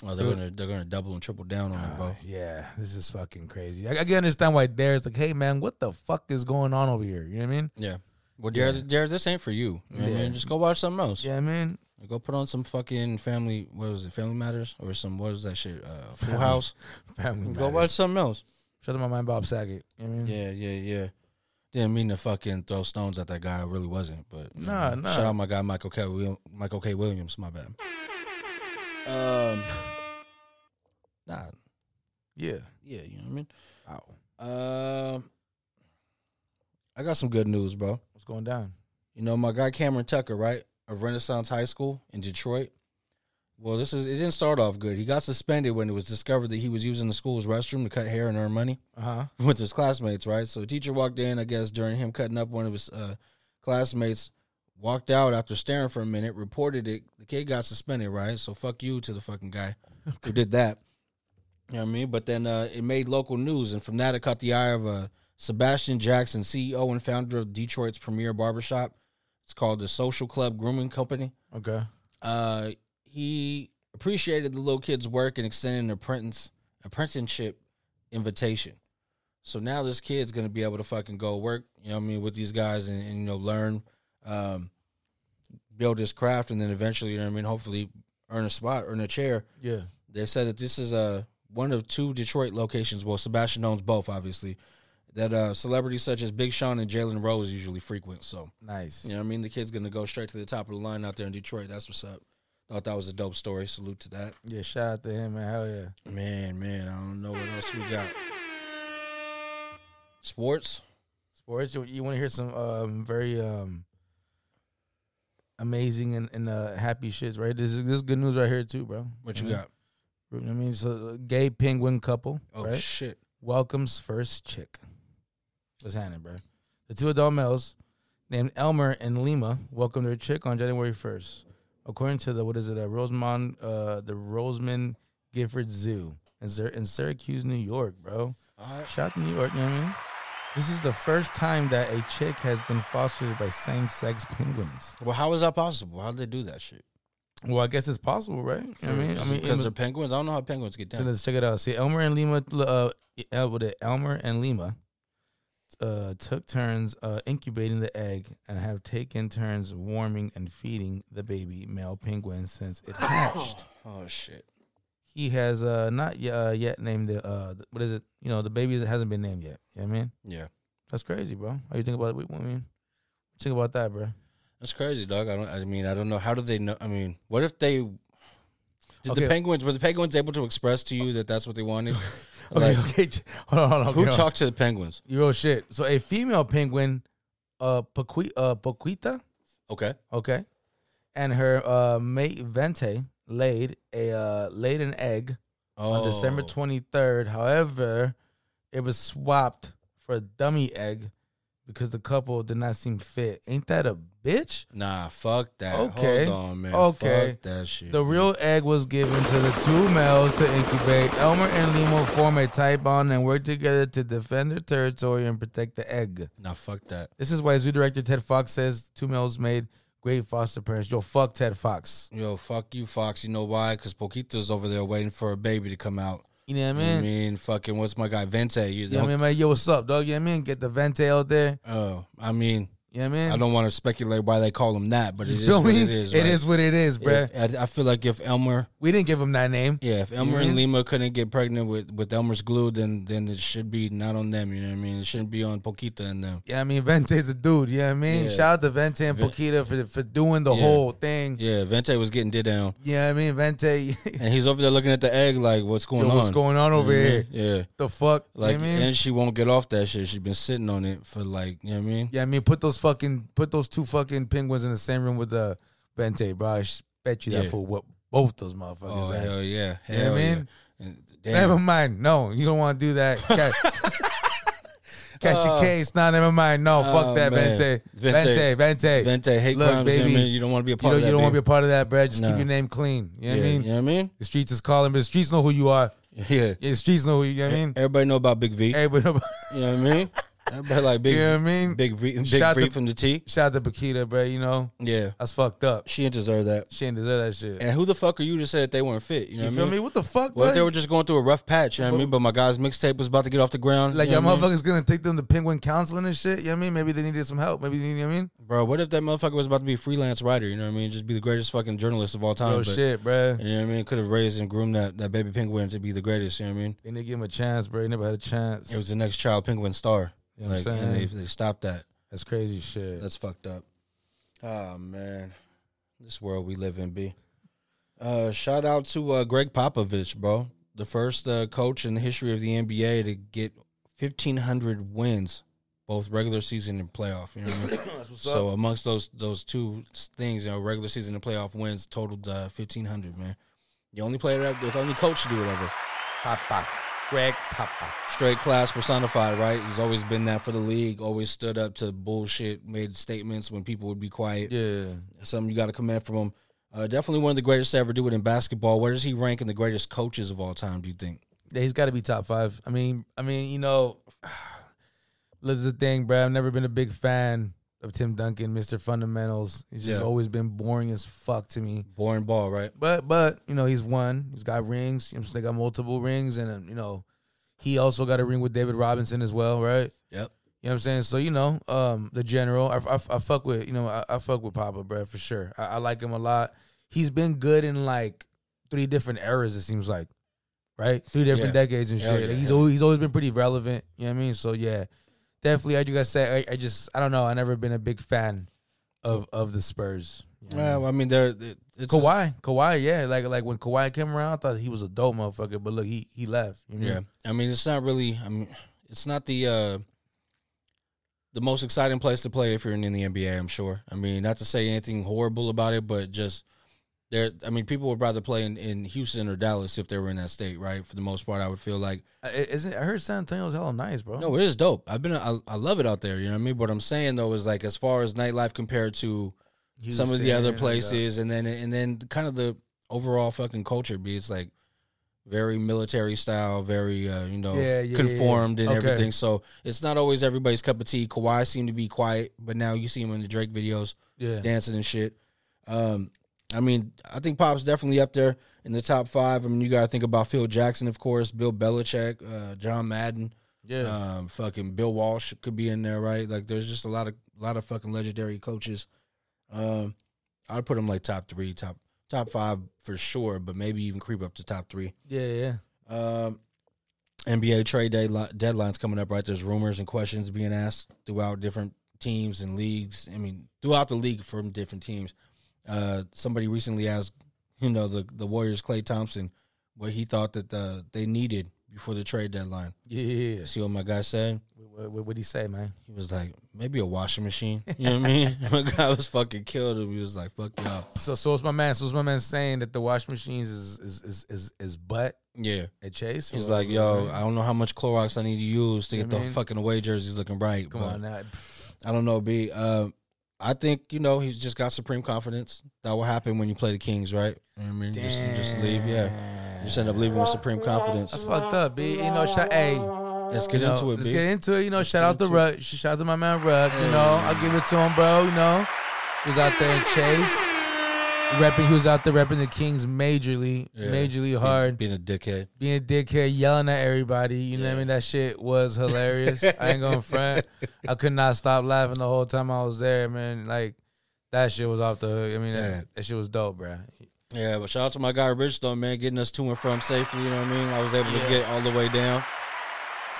Oh, they're gonna they're gonna double and triple down on it, bro. uh, yeah, this is fucking crazy. I, I can understand why Darius like, hey man, what the fuck is going on over here? You know what I mean? Yeah. Well, Yeah. Jared, Jared, this ain't for you. you know what I Yeah. mean? Just go watch something else. Yeah, man. Go put on some fucking family. What was it? Family Matters or some what was that shit? Uh, Full Family House. Family Go matters. watch something else. Shut up my mind, Bob Saget. You know what I mean? Yeah, yeah, yeah. Didn't mean to fucking throw stones at that guy. I really wasn't. But Nah, know, nah. Shout out my guy Michael K. Will- Michael K. Williams. My bad. Um. Nah. Yeah. Yeah. You know what I mean. Wow. Um. I got some good news, bro. What's going down? You know my guy Cameron Tucker, right, of Renaissance High School in Detroit. Well, this is it didn't start off good. He got suspended when it was discovered that he was using the school's restroom to cut hair and earn money Uh huh. with his classmates, right? So a teacher walked in, I guess, during him cutting up one of his uh, classmates, walked out after staring for a minute, reported it. The kid got suspended, right? So fuck you to the fucking guy who did that. You know what I mean? But then uh, it made local news, and from that it caught the eye of uh, Sebastian Jackson, CEO and founder of Detroit's premier barbershop. It's called the Social Club Grooming Company. Okay. Uh, he appreciated the little kid's work and extended an apprentice apprenticeship invitation. So now this kid's gonna be able to fucking go work, you know what I mean, with these guys and, and you know, learn, um, build his craft and then eventually, you know what I mean, hopefully earn a spot, earn a chair. Yeah. They said that this is uh, one of two Detroit locations. Well, Sebastian owns both, obviously. That uh, celebrities such as Big Sean and Jalen Rose usually frequent. So, Nice. you know what I mean? The kid's to go straight to the top of the line out there in Detroit. That's what's up. Thought that was a dope story. Salute to that. Yeah, shout out to him, man. Hell yeah. Man, man, I don't know what else we got. Sports? Sports, you, you want to hear some um, very um, amazing and, and uh, happy shits, right? This is this is good news right here too, bro. What you Mhm. got? I mean, so uh, gay penguin couple, Oh, right? shit. welcomes first chick. What's happening, bro? The two adult males named Elmer and Lima welcomed their chick on January 1st. According to the, what is it, uh, Rosemont, uh, the Rosamond Gifford Zoo in, Syr- in Syracuse, New York, bro. Shout out to New York, you know what I mean? This is the first time that a chick has been fostered by same sex penguins. Well, how is that possible? How did they do that shit? Well, I guess it's possible, right? You know what I mean, I mean, because they're penguins. I don't know how penguins get So down. let's check it out. See, Elmer and Lima, uh, with it, Elmer and Lima, uh, took turns uh, incubating the egg and have taken turns warming and feeding the baby male penguin since it hatched. Oh shit. he has uh, not uh, yet named the uh, th- what is it? You know, the baby hasn't been named yet. You know what I mean? Yeah. That's crazy, bro. How you think about it? What, I mean, think about that, bro? That's crazy, dog. I don't. I mean, I don't know. How do they know? I mean, what if they? Did Okay. the penguins were the penguins able to express to you that that's what they wanted? Okay, Like, okay. Hold on, hold on. who hold on. talked to the penguins? You real shit. So a female penguin, uh, Paquita, uh, Paquita, Okay. Okay. And her uh, mate Vente laid a uh, laid an egg on December Oh. 23rd. However, it was swapped for a dummy egg because the couple did not seem fit. Ain't that a bitch? Nah, fuck that. Okay. Hold on, man. Okay. Fuck that shit. The real egg was given to the two males to incubate. Elmer and Lima form a tight bond and work together to defend their territory and protect the egg. Nah, fuck that. This is why zoo director Ted Fox says two males made great foster parents. Yo, fuck Ted Fox. Yo, fuck you, Fox. You know why? Because Poquito's over there waiting for a baby to come out. You know what I mean? I mean, fucking, what's my guy Vente? You You know what I mean? Like, yo, what's up, dog? You know what I mean? Get the Vente out there. Oh, I mean, You know I mean? I don't want to speculate why they call him that, but it is what it is. Right? is what it is, bruh. If- I, I feel like if Elmer, we didn't give him that name. yeah, if Elmer I and? Lima couldn't get pregnant with with Elmer's glue, then then it should be not on them. You know what I mean? It shouldn't be on Paquita and them. Yeah, I mean, Vente's a dude. You know what I mean? Yeah. Shout out to Vente and Paquita for for doing the Yeah. whole thing. Yeah, Vente was getting did down, You know I mean? Vente, and he's over there looking at the egg like, what's going yo, on? what's going on over You know here? what I mean? Yeah. The fuck? Like, you know I mean? and she won't get off that shit. She's been sitting on it for like, you know what I mean? Yeah, I mean, put those fucking put those two fucking penguins in the same room with the Vente, bro. I bet you that Yeah. fool what both those motherfuckers. Oh ass. hell yeah, You know hell what I yeah. mean? Damn. Never mind. No, you don't want to do that. Catch, catch your Oh. case. Nah, never mind. No, Oh, fuck that, man. Vente. Vente. Vente, Vente. Vente hate Look, crimes. you I baby. You don't want to be a part don't, of that. you don't want to be a part of that, bro. Just keep your name clean. You know yeah, what I mean? You know what I mean? The streets is calling, but the streets know who you are. Yeah. Yeah, the streets know who you, you know what I mean? Everybody know about Big V. Everybody know. You know what I mean? Everybody like Big You know what I mean? Big V, Big Shout V to- from the T. Shout out to Paquita, bro. You know, Yeah. that's fucked up. She didn't deserve that. She didn't deserve that shit. And who the fuck are you to say that they weren't fit? You know you what feel I mean? me? What the fuck, if they were just going through a rough patch? You know what I mean? But my guy's mixtape was about to get off the ground. like you your know I mean? motherfuckers gonna take them to penguin counseling and shit. You know what I mean? Maybe they needed some help. Maybe they need, you know what I mean? Bro, what if that motherfucker was about to be a freelance writer? You know what I mean? Just be the greatest fucking journalist of all time. But- shit, bro. You know what I mean? Could have raised and groomed that, that baby penguin to be the greatest. You know what I mean? And They give him a chance, bro. He never had a chance. It was the next child penguin star. You know what I'm and they, saying? they stopped that. That's crazy shit. That's fucked up. Oh man, this world we live in, b. Uh, shout out to uh, Gregg Popovich, bro, the first uh, coach in the history of the NBA to get fifteen hundred wins, both regular season and playoff. You know what I mean? so amongst those those two things, you know, regular season and playoff wins totaled uh, fifteen hundred. Man, the only player, that, the only coach to do it ever. Papa. Greg Papa. Straight class personified, right? He's always been that for the league. Always stood up to bullshit, made statements when people would be quiet. Yeah. something you got to commend from him. Uh, definitely one of the greatest to ever do it in basketball. Where does he rank in the greatest coaches of all time? Do you think? Yeah, he's got to be top five. I mean, I mean, you know, this is the thing, bro. I've never been a big fan of Tim Duncan, Mister Fundamentals. He's just Yeah. always been boring as fuck to me. Boring ball, right? But but you know he's won. He's got rings. You know, they got multiple rings, and uh, you know he also got a ring with David Robinson as well, right? Yep. You know what I'm saying? So you know, um, the general, I, I, I fuck with you know I, I fuck with Papa, bro, for sure. I, I like him a lot. He's been good in like three different eras. It seems like, right? Three different Yeah. decades and Hell shit. yeah, Like, he's hell always he's always been pretty relevant. You know what I mean? So yeah, definitely. As you guys say, I, I just I don't know. I never been a big fan of of the Spurs. You know what I mean? Well, I mean, there. it- It's Kawhi, Kawhi, yeah, like like when Kawhi came around, I thought he was a dope motherfucker. But look, he he left. You know? Yeah, I mean, it's not really. I mean, it's not the uh the most exciting place to play if you're in the NBA. I'm sure. I mean, not to say anything horrible about it, but just there. I mean, people would rather play in, in Houston or Dallas if they were in that state, right? For the most part, I would feel like Uh, Isn't I heard San Antonio's hella nice, bro. no, it is dope. I've been, I, I love it out there. You know what I mean? What I'm saying though is like as far as nightlife compared to some of the Houston, other like, places, and then and then kind of the overall fucking culture be it's like very military style, very uh, you know Yeah, yeah, yeah, conformed yeah. and Okay. everything. So it's not always everybody's cup of tea. Kawhi seemed to be quiet, but now you see him in the Drake videos yeah, dancing and shit. Um, I mean, I think Pop's definitely up there in the top five. I mean, you got to think about Phil Jackson, of course, Bill Belichick, uh, John Madden, yeah. um, fucking Bill Walsh could be in there, right? Like, there's just a lot of a lot of fucking legendary coaches. Um, I'd put him like top three, top top five for sure, but maybe even creep up to top three. yeah, yeah. Um, NBA trade deadline, deadlines coming up, right? There's rumors and questions being asked throughout different teams and leagues. I mean, throughout the league from different teams. Uh, somebody recently asked, you know, the the Warriors, Klay Thompson, what he thought that uh, they needed before the trade deadline. Yeah, yeah, yeah. See what my guy said? What, what, what'd he say, man? He was like, maybe a washing machine. You know what I mean? my guy was fucking killed him. He was like, fuck y'all. So, so what's my man? So, what's my man saying that the washing machines is is is is, is butt Yeah. at Chase? He's like, yo, I don't know how much Clorox I need to use to You get know what I the mean? fucking away jerseys looking bright. come but on now. I don't know, B. Um, I think, you know, he's just got supreme confidence. That will happen when you play the Kings, right? You know what I mean? Just, just leave, yeah. Just end up leaving with supreme confidence. That's fucked up, B. You know, shout, hey, Let's get you know, into it, let's B. get into it. You know, shout out the to Rug. Shout out to my man Rug. You know, I'll give it to him, bro. You know, he was out there in Chase, repping. He was out there repping the Kings majorly, Yeah. majorly hard. Being a dickhead. being a dickhead, yelling at everybody. You know what I mean? That shit was hilarious. I ain't going front. I could not stop laughing the whole time I was there, man. Like that shit was off the hook. I mean, Yeah. that, that shit was dope, bro. Yeah, but shout out to my guy Rich though, man, getting us to and from safely. You know what I mean? I was able to get all the way down.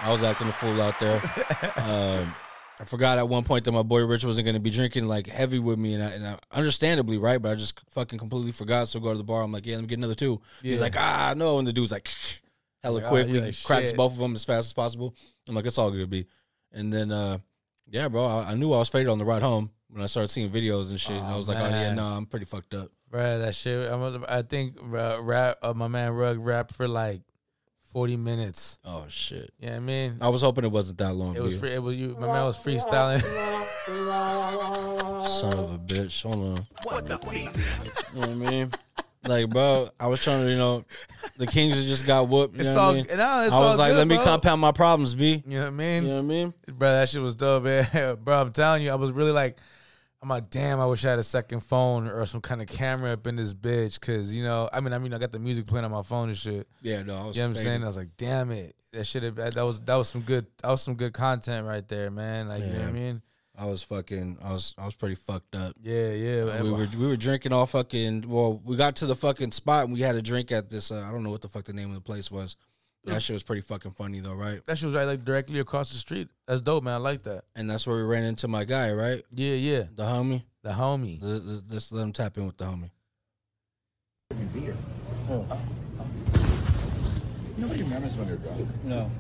I was acting a fool out there. um, I forgot at one point that my boy Rich wasn't going to be drinking like heavy with me, and I, and I understandably right, but I just fucking completely forgot. So go to the bar. I'm like, yeah, let me get another two. He's like, ah, no, and the dude's like, hella Like, oh, quick. like, cracks shit. both of them as fast as possible. I'm like, it's all good, B. And then, uh, yeah, bro, I, I knew I was faded on the ride home when I started seeing videos and shit. and I Oh, was like, oh yeah, man. no, I'm pretty fucked up. Bro, that shit. I'm, I think uh, rap. Uh, my man Rug rapped for like forty minutes. Oh shit. You know what I mean? I was hoping it wasn't that long. It was free. It was you. My man was freestyling. Son of a bitch. Hold on. What the fuck? you know what I mean? Like, bro, I was trying to, you know, the Kings just got whooped. You It's know all. what I mean? No, it's I was all like, good, let me compound my problems, B. You know what I mean? You know what I mean? bro. That shit was dope, man. bro, I'm telling you, I was really like, I'm like, damn, I wish I had a second phone or some kind of camera up in this bitch, cause you know, I mean, I mean, I got the music playing on my phone and shit. Yeah, no, I was You know what I'm saying? I was like, damn it, that should have that was that was some good that was some good content right there, man. Like, you know what I mean? I was fucking, I was, I was pretty fucked up. Yeah, yeah. We were, we were drinking all fucking. Well, we got to the fucking spot and we had a drink at this. Uh, I don't know what the fuck the name of the place was. That shit was pretty fucking funny though, right? that shit was right like directly across the street. That's dope, man. I like that. And that's where we ran into my guy, right? Yeah, yeah. The homie. The homie. Let- let- Let's let him tap in with the homie. Nobody remembers when they're drunk. No.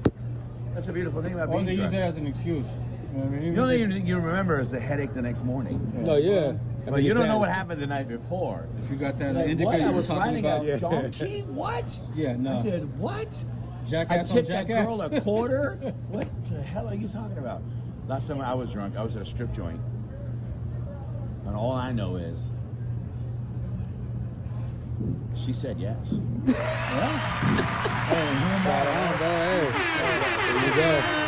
That's the beautiful thing about Or being they use drunk. it as an excuse. You know what I mean? The only thing you, you remember is the headache the next morning. No, yeah. Oh, I But mean, you don't know what happened the night before. If you got that Like, indicator what? you I were was talking riding about. a donkey? What? Yeah, no. I did what? Jackass I tipped that jackass. girl a quarter? what the hell are you talking about? Last time I was drunk, I was at a strip joint. And all I know is she said yes. Hey, you know, bro, hey. There you go.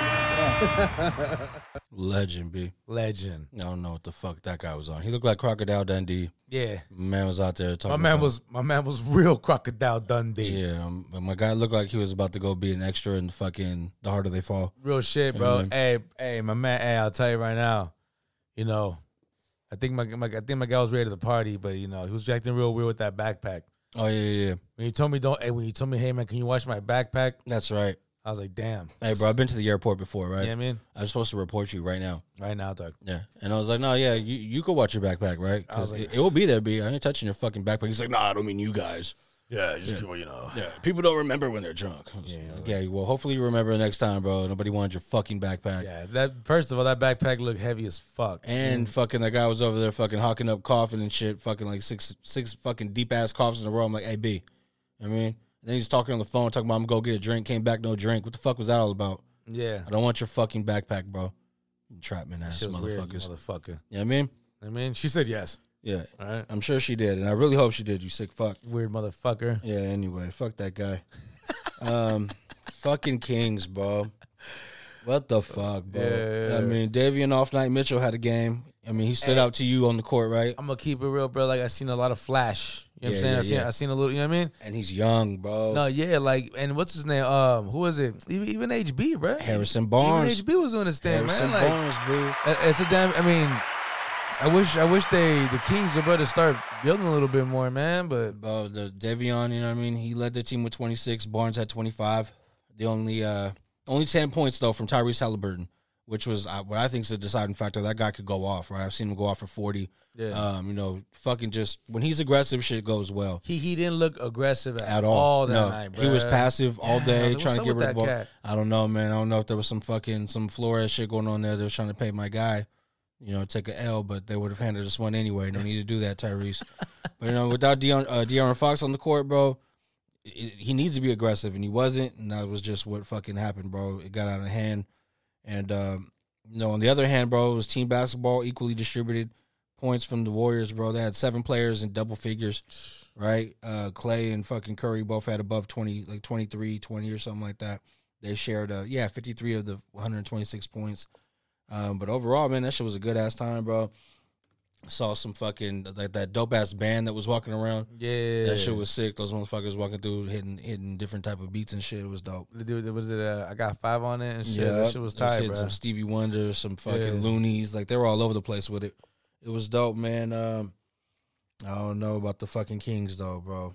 Legend, B. Legend. I don't know what the fuck that guy was on. He looked like Crocodile Dundee. Yeah. Man was out there talking. My man about- was my man was real crocodile Dundee. Yeah, um, but my guy looked like he was about to go be an extra in fucking The Harder They Fall. Real shit, bro. Mhm. Hey, hey, my man. Hey, I'll tell you right now. You know, I think my, my I think my guy was ready to the party, but you know he was acting real weird with that backpack. Oh yeah, yeah, yeah. When he told me don't, hey, when he told me, hey man, can you watch my backpack? That's right. I was like, damn. Hey, bro, I've been to the airport before, right? Yeah, I mean, I'm supposed to report you right now. right now, dog. Yeah, and I was like, no, yeah, you you go watch your backpack, right? I was Because like- it, it will be there, B. I ain't touching your fucking backpack. He's like, no, I don't mean you guys. Yeah, just people, you know. Yeah, people don't remember when they're drunk. I Yeah. like, yeah. Well, hopefully you remember next time, bro. Nobody wanted your fucking backpack. Yeah, that first of all, that backpack looked heavy as fuck. And mm. fucking that guy was over there fucking hawking up coughing and shit, fucking like six six fucking deep ass coughs in a row. I'm like, hey B. I mean, and then he's talking on the phone, talking about I'm gonna go get a drink, came back, no drink. What the fuck was that all about? yeah, I don't want your fucking backpack, bro. Entrapment ass was weird, motherfuckers. motherfucker. You know what I mean? I mean, she said yes. Yeah. All right, I'm sure she did, and I really hope she did, you sick fuck. weird motherfucker. Yeah, anyway, fuck that guy. um fucking Kings, bro. What the fuck, bro? Yeah. I mean, Davion off night Mitchell had a game. I mean, he stood Hey. out to you on the court, right? I'm gonna keep it real, bro. Like I seen a lot of flash. You know what Yeah, I'm saying? yeah, I seen yeah. I seen a little. You know what I mean? And he's young, bro. No, yeah, like and what's his name? Um, who is it? Even, even HB, bro. Harrison Barnes. Even HB was doing his thing, Harrison man. Like Barnes, bro. it's a damn. I mean, I wish I wish they the Kings were better start building a little bit more, man. But Bro, the Davion, you know what I mean? He led the team with 26. Barnes had 25. The only uh only 10 points though from Tyrese Halliburton, which was what I think is a deciding factor. That guy could go off, right? I've seen him go off for 40. Yeah. Um, you know, fucking just when he's aggressive, shit goes well. he he didn't look aggressive at, At all, that no. night, he was passive all Yeah, day, like, trying to get rid of the ball. cat? I don't know, man. I don't know if there was some fucking some Flores shit going on there. They was trying to pay my guy, you know, take a L, but they would have handed us one anyway. No need to do that, Tyrese. but you know, without De'Aaron, uh, De'Aaron Fox on the court, bro, it, he needs to be aggressive, and he wasn't, and that was just what fucking happened, bro. It got out of hand, and um, you know, on the other hand, bro, it was team basketball equally distributed. Points from the Warriors, bro. They had seven players in double figures, right? Uh, Klay and fucking Curry both had above 20, like 23, 20 or something like that. They shared, uh, yeah, 53 of the 126 points. Um, but overall, man, that shit was a good ass time, bro. Saw some fucking, like that dope ass band that was walking around. Yeah, That shit was sick. Those motherfuckers walking through, hitting, hitting different type of beats and shit. It was dope. Dude, was it? Uh, I got five on it and shit. that shit was tight, bro. Some Stevie Wonder, some fucking Yeah. loonies. Like they were all over the place with it. It was dope, man. Um, I don't know about the fucking Kings though, bro.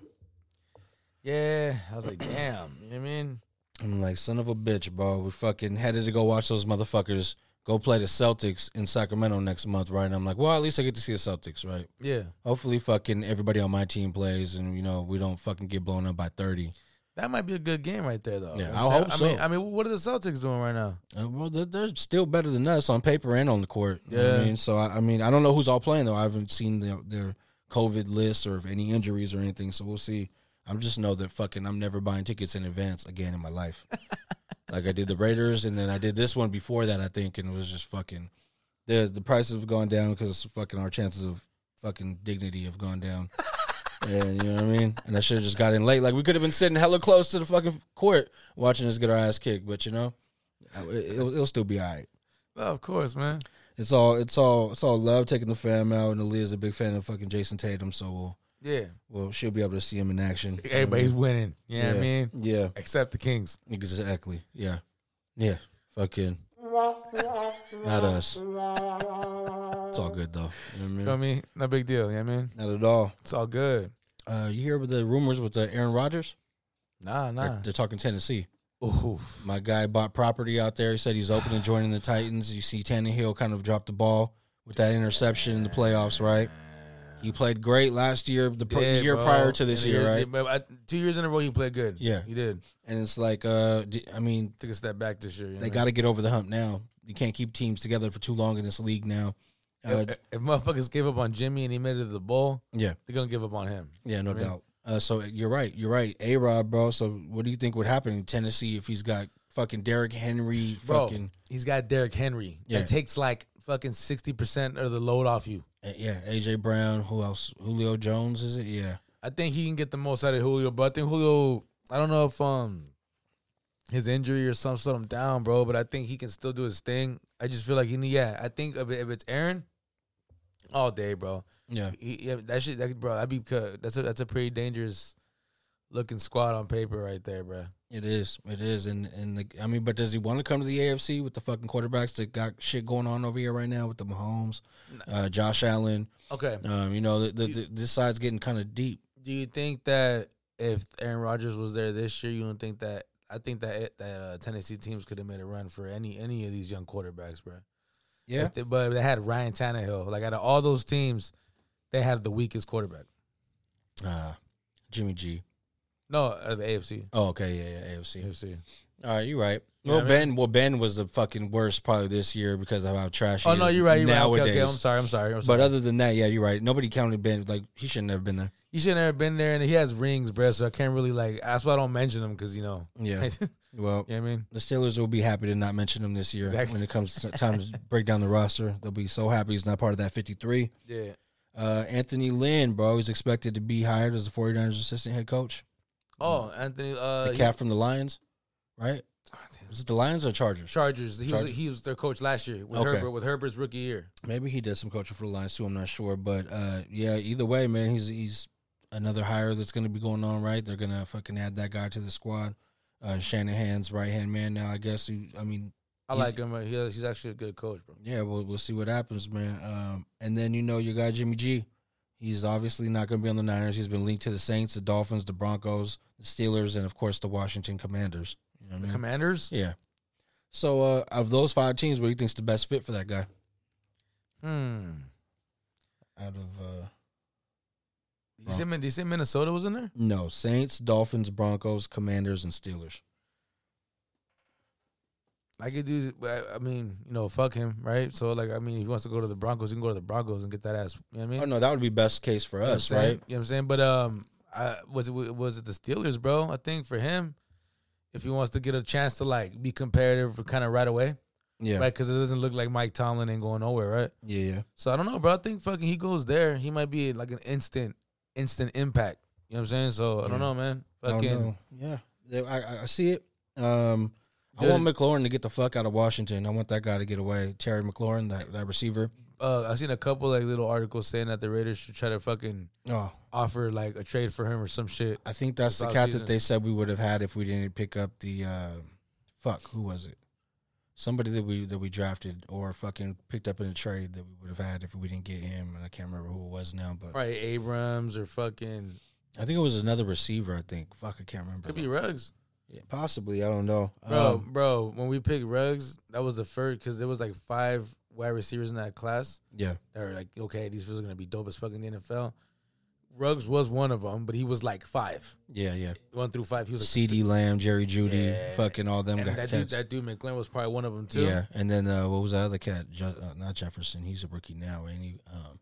Yeah, I was like, damn. You know what I mean? I'm like, son of a bitch, bro. We fucking headed to go watch those motherfuckers go play the Celtics in Sacramento next month, right? And I'm like, well, at least I get to see the Celtics, right? Yeah, Hopefully, fucking everybody on my team plays, and you know we don't fucking get blown up by thirty. that might be a good game right there, though. Yeah, You know I hope so. I mean, I mean, what are the Celtics doing right now? Uh, well, they're, they're still better than us on paper and on the court. You know I Yeah. mean, so I, I mean, I don't know who's all playing though. I haven't seen the, their COVID list or if any injuries or anything. So we'll see. I just know that fucking I'm never buying tickets in advance again in my life. like I did the Raiders, and then I did this one before that, I think, and it was just fucking the the prices have gone down because fucking our chances of fucking dignity have gone down. And you know what I mean? And I should have just got in late. Like we could have been sitting hella close to the fucking court watching us get our ass kicked. But you know, it, it'll, it'll still be all right. Oh, of course, man. It's all it's all it's all love taking the fam out, and Aaliyah's a big fan of fucking Jayson Tatum, so we'll Yeah, well she'll be able to see him in action. everybody's winning. You know what I mean? Yeah, Except the Kings. exactly. Yeah, yeah. Fucking not us. It's all good though. You know what I You mean? know what I mean? No big deal. You know what I mean? Not at all. It's all good. Uh, you hear about the rumors with the Aaron Rodgers? Nah, They're, nah. they're talking Tennessee. Oof. My guy bought property out there. He said he's open to joining the Titans. You see Tannehill kind of dropped the ball with that interception in the playoffs, right? He played great last year, the pr- Yeah, year bro. prior to this And year, right? I- Two years in a row, he played good. Yeah. he did. And it's like, uh, d- I mean, Took a step back this year. you they got to get over the hump now. You can't keep teams together for too long in this league now. Uh, If, if motherfuckers gave up on Jimmy and he made it to the bowl, yeah, they're gonna give up on him. yeah, no I mean- doubt. Uh, so you're right, you're right, A Rod, bro. So what do you think would happen in Tennessee if he's got fucking Derrick Henry, Bro, fucking he's got Derrick Henry. Yeah. That takes like fucking sixty percent of the load off you. yeah, AJ Brown, who else? Julio Jones, is it? Yeah, I think he can get the most out of Julio, but I think Julio. I don't know if um, his injury or something slowed him down, bro. But I think he can still do his thing. I just feel like he, yeah. I think if, it- if it's Aaron, all day, bro. Yeah. He, yeah, that shit, that, bro. That'd be. That's a that's a pretty dangerous looking squad on paper right there, bro. It is. It is. And and the, I mean, but does he want to come to the AFC with the fucking quarterbacks that got shit going on over here right now with the Mahomes, uh, Josh Allen? Okay. Um, you know, the, the, the, this side's getting kind of deep. Do you think that if Aaron Rodgers was there this year, you don't think that? I think that it, that uh, Tennessee teams could have made a run for any any of these young quarterbacks, bro. Yeah. They- but they had Ryan Tannehill. Like out of all those teams, they had the weakest quarterback. Uh, Jimmy G. No, the AFC. Oh, okay. Yeah, yeah. AFC. AFC. All right, you're right. Well, know what I Ben. Well, Ben was the fucking worst probably this year because of how trash. He Oh no, is you're right. You're right. Okay, nowadays. okay, I'm sorry. I'm sorry. I'm But other than that, yeah, you're right. Nobody counted Ben. Like he shouldn't have been there. he shouldn't have been there, and he has rings, bro. So I can't really like. That's why I don't mention him because you know. Yeah. Well, you know what I mean? the Steelers will be happy to not mention him this year Exactly. when it comes to time to break down the roster. They'll be so happy he's not part of that 53. Yeah. Uh, Anthony Lynn, bro, he's expected to be hired as the 49ers assistant head coach. Oh, Anthony. Uh, The he- cat from the Lions, right? Was it the Lions or Chargers? Chargers. He was he was their coach last year with Okay. Herbert with Herbert's rookie year. Maybe he did some coaching for the Lions too. I'm not sure, but uh, yeah. Either way, man, he's he's another hire that's going to be going on. Right, they're going to fucking add that guy to the squad. Uh, Shanahan's right hand man now. I guess. Who, I mean, I like him. He, he's actually a good coach, bro. yeah, we'll we'll see what happens, man. Um, and then you know your guy Jimmy G. He's obviously not going to be on the Niners. He's been linked to the Saints, the Dolphins, the Broncos, the Steelers, and of course the Washington Commanders. You know what I The mean? Commanders. Yeah. So uh, of those five teams, what do you think's the best fit for that guy? Hmm. Out of uh, you, say, did you say Minnesota was in there? no Saints, Dolphins, Broncos, Commanders, and Steelers. I could do. I- I mean, you know, fuck him, right? So, like, I mean, if he wants to go to the Broncos, he can go to the Broncos and get that ass. You know what I mean? Oh no, that would be best case for You know what I'm us, right? You know what I'm saying? But um, I was it was it the Steelers, bro? I think for him, if he wants to get a chance to like be competitive, kind of right away, Yeah, right? Because it doesn't look like Mike Tomlin ain't going nowhere, right? yeah, yeah. So I don't know, bro. I think fucking he goes there, he might be like an instant, instant impact. You know what I'm saying? So I don't know, man. I don't Fucking know. Yeah, I, I- I see it. Um, I want McLaurin to get the fuck out of Washington. I want that guy to get away. Terry McLaurin, that, that receiver. uh, I've seen a couple like little articles saying that the Raiders should try to fucking Oh, offer like a trade for him or some shit. I think that's the cat offseason. that they said we would have had if we didn't pick up the uh, fuck. Who was it? Somebody that we that we drafted or fucking picked up in a trade that we would have had if we didn't get him. And I can't remember who it was now, but Probably Abrams or fucking I think it was another receiver. I think. Fuck, I can't remember. could be Ruggs. Yeah, possibly. I don't know. Bro, Um, bro, when we picked Ruggs, that was the first because there was like five wide receivers in that class. yeah, They were like, okay, these are gonna be dope as fucking the NFL. Ruggs was one of them, but he was like five, yeah, yeah. one through five. He was like, CeeDee Lamb, Jerry Jeudy, Yeah. fucking all them and guys. that dude, that dude McLean was probably one of them too. Yeah, and then uh, what was that other cat? Je- uh, not Jefferson. He's a rookie now, and he um,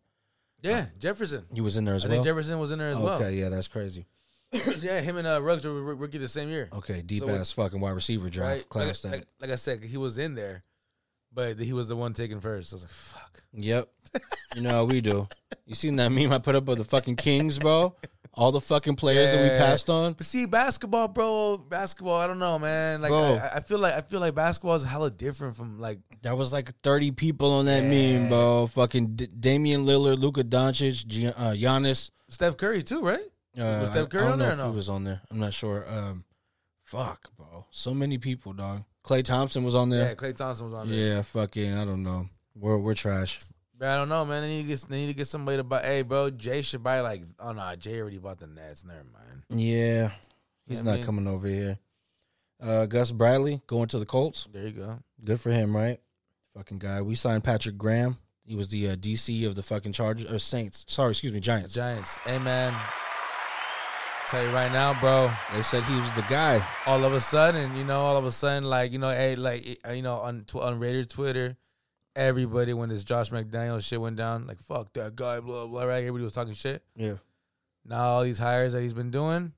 yeah, Jefferson. he was in there as I well. I think Jefferson was in there as okay, well. Okay, yeah, that's crazy. Yeah, him and uh, Ruggs were roo- rookie the same year. Okay, deep So ass fucking wide receiver draft Right? class. Like, that like, like I said, he was in there, but he was the one taken first. I was like, fuck. Yep. You know how we do. You seen that meme I put up of the fucking Kings, bro? All the fucking players that we Yeah. passed on. But see, basketball, bro, basketball. I don't know, man. Like, Bro. I, I feel like I feel like basketball is hella different from like That was like 30 people on that meme, bro. Fucking D- Damian Lillard, Luka Doncic, Gi- uh, Giannis. Steph Curry too, right? Uh, Was Steph I- Curry I don't on know there or if no? he was on there. I'm not sure. Um, fuck, bro. So many people, dog. Klay Thompson was on there. Yeah. Klay Thompson was on there. Yeah, fucking. I don't know. We're we're trash. I don't know, man. They need to get they need to get somebody to buy. Hey, bro, Jay should buy like. Oh no, Jay already bought the Nets. Never mind. Yeah, he's Yeah, not man. coming over here. Uh, Gus Bradley going to the Colts. There you go. Good for him, right? Fucking guy. We signed Patrick Graham. He was the uh, DC of the fucking Chargers or Saints. Sorry, excuse me, Giants. Giants. Hey, man. Tell you right now, bro. They said he was the guy. All of a sudden, you know, all of a sudden, like you know, hey, like uh, you know, on tw- on Raider Twitter, everybody when this Josh McDaniel shit went down, like fuck that guy, blah blah. Right? Everybody was talking shit. Yeah, Now all these hires that he's been doing,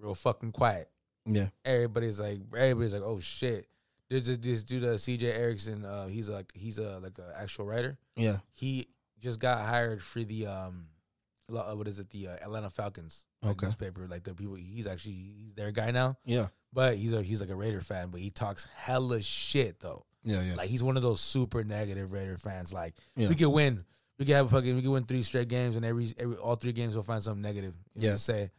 real fucking quiet. yeah, Everybody's like, everybody's like, oh shit. There's this, this dude, uh, C.J. Erickson. Uh, he's like, he's a like an actual writer. yeah. He just got hired for the um, what is it? The uh, Atlanta Falcons like, Okay. newspaper. Like the people, he's actually he's their guy now. Yeah. but he's a he's like a Raider fan, but he talks hella shit though. Yeah, yeah. Like he's one of those super negative Raider fans. Like Yeah. we could win, we could have a fucking, we could win three straight games, and every every all three games we'll find something negative. You Yeah. say.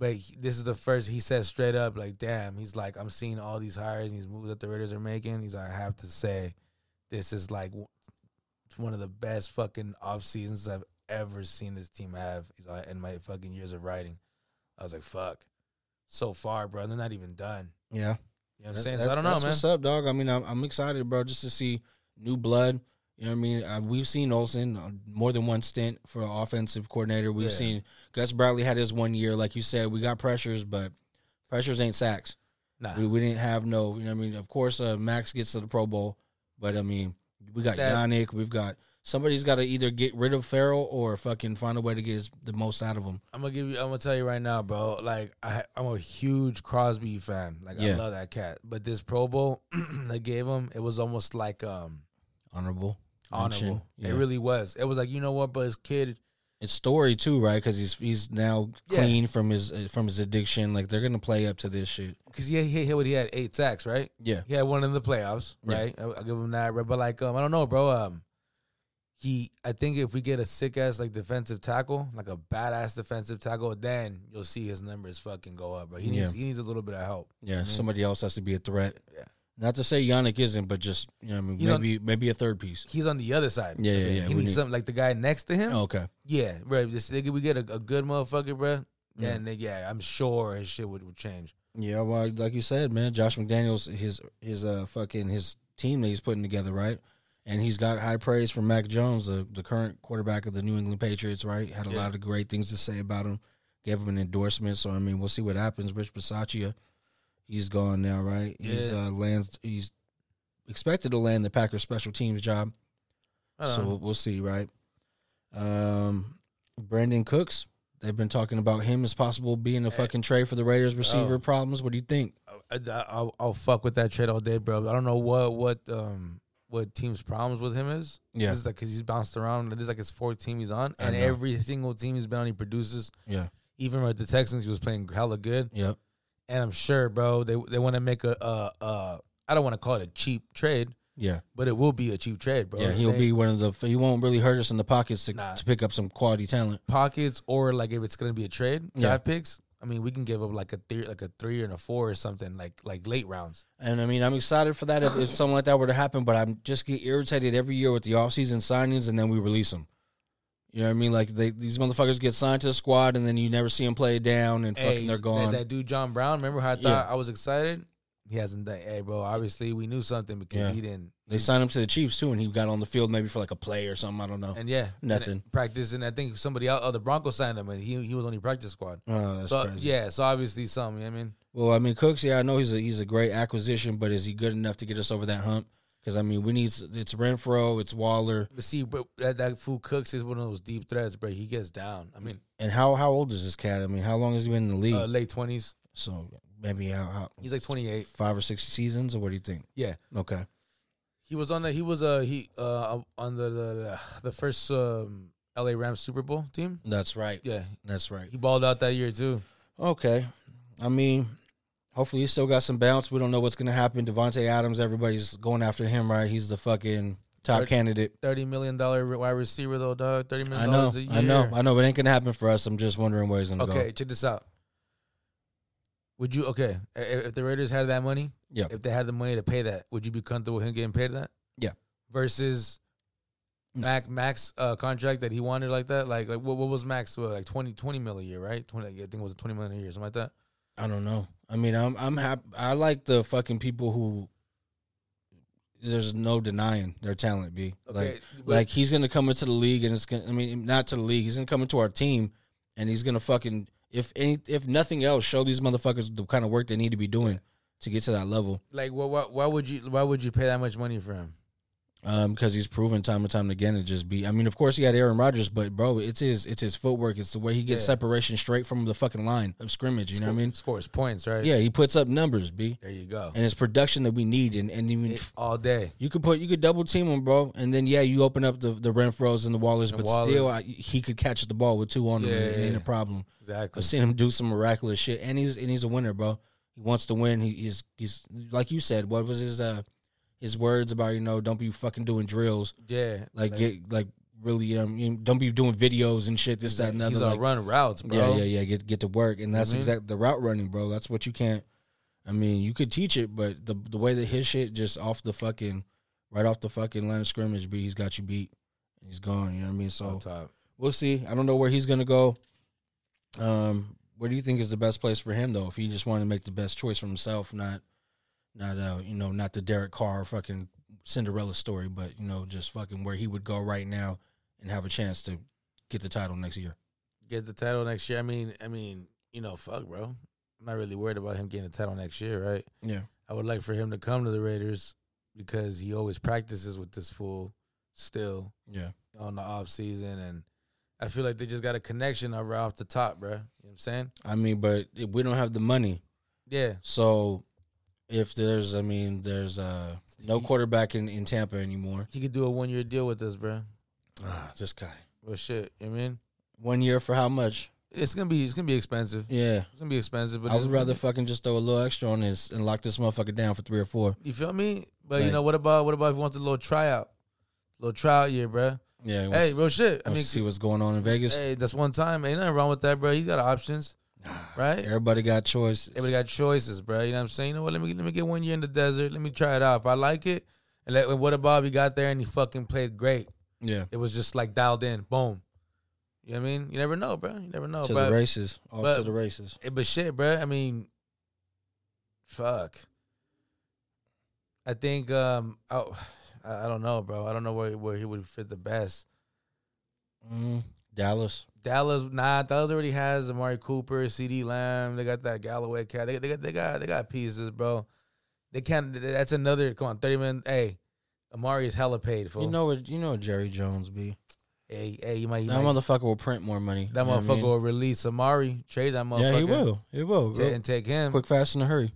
But he- this is the first he says straight up, like, damn. He's like, I'm seeing all these hires and these moves that the Raiders are making. He's like, I have to say, this is like one of the best fucking off seasons I've ever seen this team have. In my fucking years of writing. I was like, fuck. So far, bro. They're not even done. yeah. You know what I'm saying? that- so I don't know, man. What's up, dog? I mean, I'm, I'm excited, bro, just to see new blood. You know what I mean? Uh, we've seen Olson uh, more than one stint for offensive coordinator. We've Yeah. seen Gus Bradley had his one year, like you said. We got pressures, but pressures ain't sacks. Nah. We, we didn't have no. You know what I mean? Of course, uh, Max gets to the Pro Bowl, but I mean, we got That- Yannick. We've got somebody's got to either get rid of Ferrell or fucking find a way to get his, the most out of him. I'm gonna give you. I'm gonna tell you right now, bro. Like I, I'm a huge Crosby fan. Like Yeah. I love that cat. But this Pro Bowl they gave him, it was almost like um Honorable, honorable. Yeah. It really was. It was like you know what, but his kid. It's story too, right? Because he's he's now Yeah. clean from his uh, from his addiction. Like they're gonna play up to this shit. Because yeah, he, he, he, he had eight sacks, right? Yeah, He had one in the playoffs, Yeah. right? I'll, I'll give him that. But like, um, I don't know, bro. Um, he, I think if we get a sick ass like defensive tackle, like a badass defensive tackle, then you'll see his numbers fucking go up. But he needs Yeah. he needs a little bit of help. yeah. Somebody else has to be a threat. Yeah. Not to say Yannick isn't, but just you know, I mean, He's on- maybe maybe a third piece. He's on the other side. Yeah, yeah, yeah, He we needs need- something like the guy next to him. Oh, okay. Yeah, bro. Just nigga, we get a, a good motherfucker, bro. Yeah. And then, yeah, I'm sure his shit would, would change. Yeah, well, like you said, man, Josh McDaniels, his his uh fucking his team that he's putting together, right? And he's got high praise from Mac Jones, the, the current quarterback of the New England Patriots, right? Had a Yeah. lot of great things to say about him. Gave him an endorsement. So I mean, we'll see what happens. Rich Bisaccia, he's gone now, right? He's uh lands he's expected to land the Packers special teams job. So know. we'll, we'll see, right? Um, Brandin Cooks. They've been talking about him as possible being a fucking trade for the Raiders receiver Oh. problems. What do you think? I, will I'll fuck with that trade all day, bro. I don't know what what um what team's problems with him is. Yeah. This is like because he's bounced around. It is like his fourth team he's on, and every single team he's been on, he produces. Yeah. Even with the Texans, he was playing hella good. Yep. And I'm sure, bro, they they want to make a uh uh I don't want to call it a cheap trade, Yeah. but it will be a cheap trade, bro. yeah. He'll They- be one of the. He won't really hurt us in the pockets to, Nah. to pick up some quality talent. pockets or like if it's gonna be a trade Yeah. draft picks. I mean, we can give up like a three, like a three and a four or something, like like late rounds. And I mean, I'm excited for that if, if something like that were to happen. But I'm just get irritated every year with the offseason signings, and then we release them. You know what I mean? Like they, these motherfuckers get signed to the squad, and then you never see them play down, and fucking they're that- gone. That, dude John Brown, remember how I thought Yeah. I was excited? He hasn't done. Hey, bro, obviously we knew something because Yeah. he didn't. They signed him to the Chiefs too, and he got on the field maybe for like a play or something. I don't know. And yeah, Nothing. and practice, and I think somebody out oh, the Broncos signed him, and he he was on the practice squad. Oh, that's So crazy. yeah, so obviously something. I mean, Well, I mean, Cooks. Yeah, I know he's a he's a great acquisition, but is he good enough to get us over that hump? Because I mean, we need it's Renfrow, it's Waller, but see, but that, that fool Cooks is one of those deep threats, bro. He gets down. I mean, and how how old is this cat? I mean, how long has he been in the league? uh, late twenties. so maybe how, how He's like twenty eight. five or six seasons, or what do you think? Yeah. Okay, He was on the he was uh he uh on the the, the first um, L.A. Rams Super Bowl team. that's right. Yeah, That's right. he balled out that year too. Okay, I mean, hopefully he still got some bounce. We don't know what's gonna happen. Davante Adams, everybody's going after him, right? He's the fucking top Third- candidate. Thirty million dollar wide receiver though, dog. Thirty million. I know, dollars a year. I know, I know, but it ain't gonna happen for us. I'm just wondering where he's gonna Okay, go. Okay, check this out. Would you okay if, the Raiders had that money? Yeah. If they had the money to pay that, would you be comfortable with him getting paid that? Yeah. Versus No. Mac Max uh, contract that he wanted like that, like like what, what was Max what, like 20, 20 mil a year, right? Twenty, I think it was twenty million a year, something like that. I don't know. I mean, I'm I'm happy. I like the fucking people who. There's no denying their talent. B Okay, like but- like he's gonna come into the league and it's gonna. I mean, not to the league. He's gonna come into our team, and he's gonna fucking if any if nothing else, show these motherfuckers the kind of work they need to be doing to get to that level. Like, what, why, why would you why would you pay that much money for him? Um, because he's proven time and time again to just be. I mean, of course he had Aaron Rodgers, but bro, it's his it's his footwork. It's the way he gets Yeah. separation straight from the fucking line of scrimmage. You know what I mean? Scores points, right? Yeah, he puts up numbers, b, There you go. and it's production that we need, and and even. It- all day. You could put you could double team him, bro, and then yeah, you open up the the Renfrows and the Wallers, And but still, I, he could catch the ball with two on him. Yeah, and it ain't yeah. a problem. Exactly. I've seen him do some miraculous shit, and he's and he's a winner, bro. he wants to win. He, he's he's like you said. What was his uh his words about you know don't be fucking doing drills Yeah, like get like really um you know, don't be doing videos and shit this that and other He's like all run routes, bro. yeah yeah yeah get get to work and that's Mhm. exact the route running bro. That's what you can't. I mean you could teach it, but the the way that his shit just off the fucking right off the fucking line of scrimmage, be he's got you beat. He's gone. You know what I mean? So top. we'll see. I don't know where he's gonna go. Um, where do you think is the best place for him though? If he just wanted to make the best choice for himself, not, not uh, you know, not the Derek Carr fucking Cinderella story, but you know, just fucking where he would go right now and have a chance to get the title next year. Get the title next year. I mean, I mean, you know, fuck, bro. I'm not really worried about him getting the title next year, right? Yeah, I would like for him to come to the Raiders because he always practices with this fool still yeah, on the off season, and I feel like they just got a connection right off the top, bro. You know what I'm saying? I mean, but we don't have the money, Yeah, so if there's, I mean, there's uh no quarterback in in Tampa anymore. he could do a one year deal with us, bro. Ah, this guy, Well, shit, you know what I mean? one year for how much? It's gonna be it's gonna be expensive. Yeah, It's gonna be expensive, but I would rather fucking just throw a little extra on this and lock this motherfucker down for three or four. You feel me? But you know what about what about if he wants a little tryout, little tryout year, bro? Yeah, he Hey, real shit. I mean, see what's going on in Vegas. hey, that's one time. Ain't nothing wrong with that, bro. He got options, right? Everybody got choice. Everybody got choices, bro. You know what I'm saying? You know what? Let me let me get one year in the desert. Let me try it out. If I like it, and let, what about if he got there and he fucking played great? Yeah, It was just like dialed in, boom. You know what I mean? You never know, bro. You never know, to bro. the races, off but- to the races. Eh, But shit, bro. I mean, fuck. I think um, I, I I don't know, bro. I don't know where where he would fit the best. Mm, Dallas. Dallas, nah, Dallas already has Amari Cooper, CeeDee Lamb. They got that Galloway cat. They, they got they got they got pieces, bro. They can't. That's another. Come on, thirty minutes. Hey, Amari is hella paid for. You know what? You know what Jerry Jones be. hey, hey, you might. You That might motherfucker will print more money. that what I motherfucker mean? will release Amari, trade that motherfucker. Yeah, he will. He will. ta- and take him. Quick, fast, in a hurry.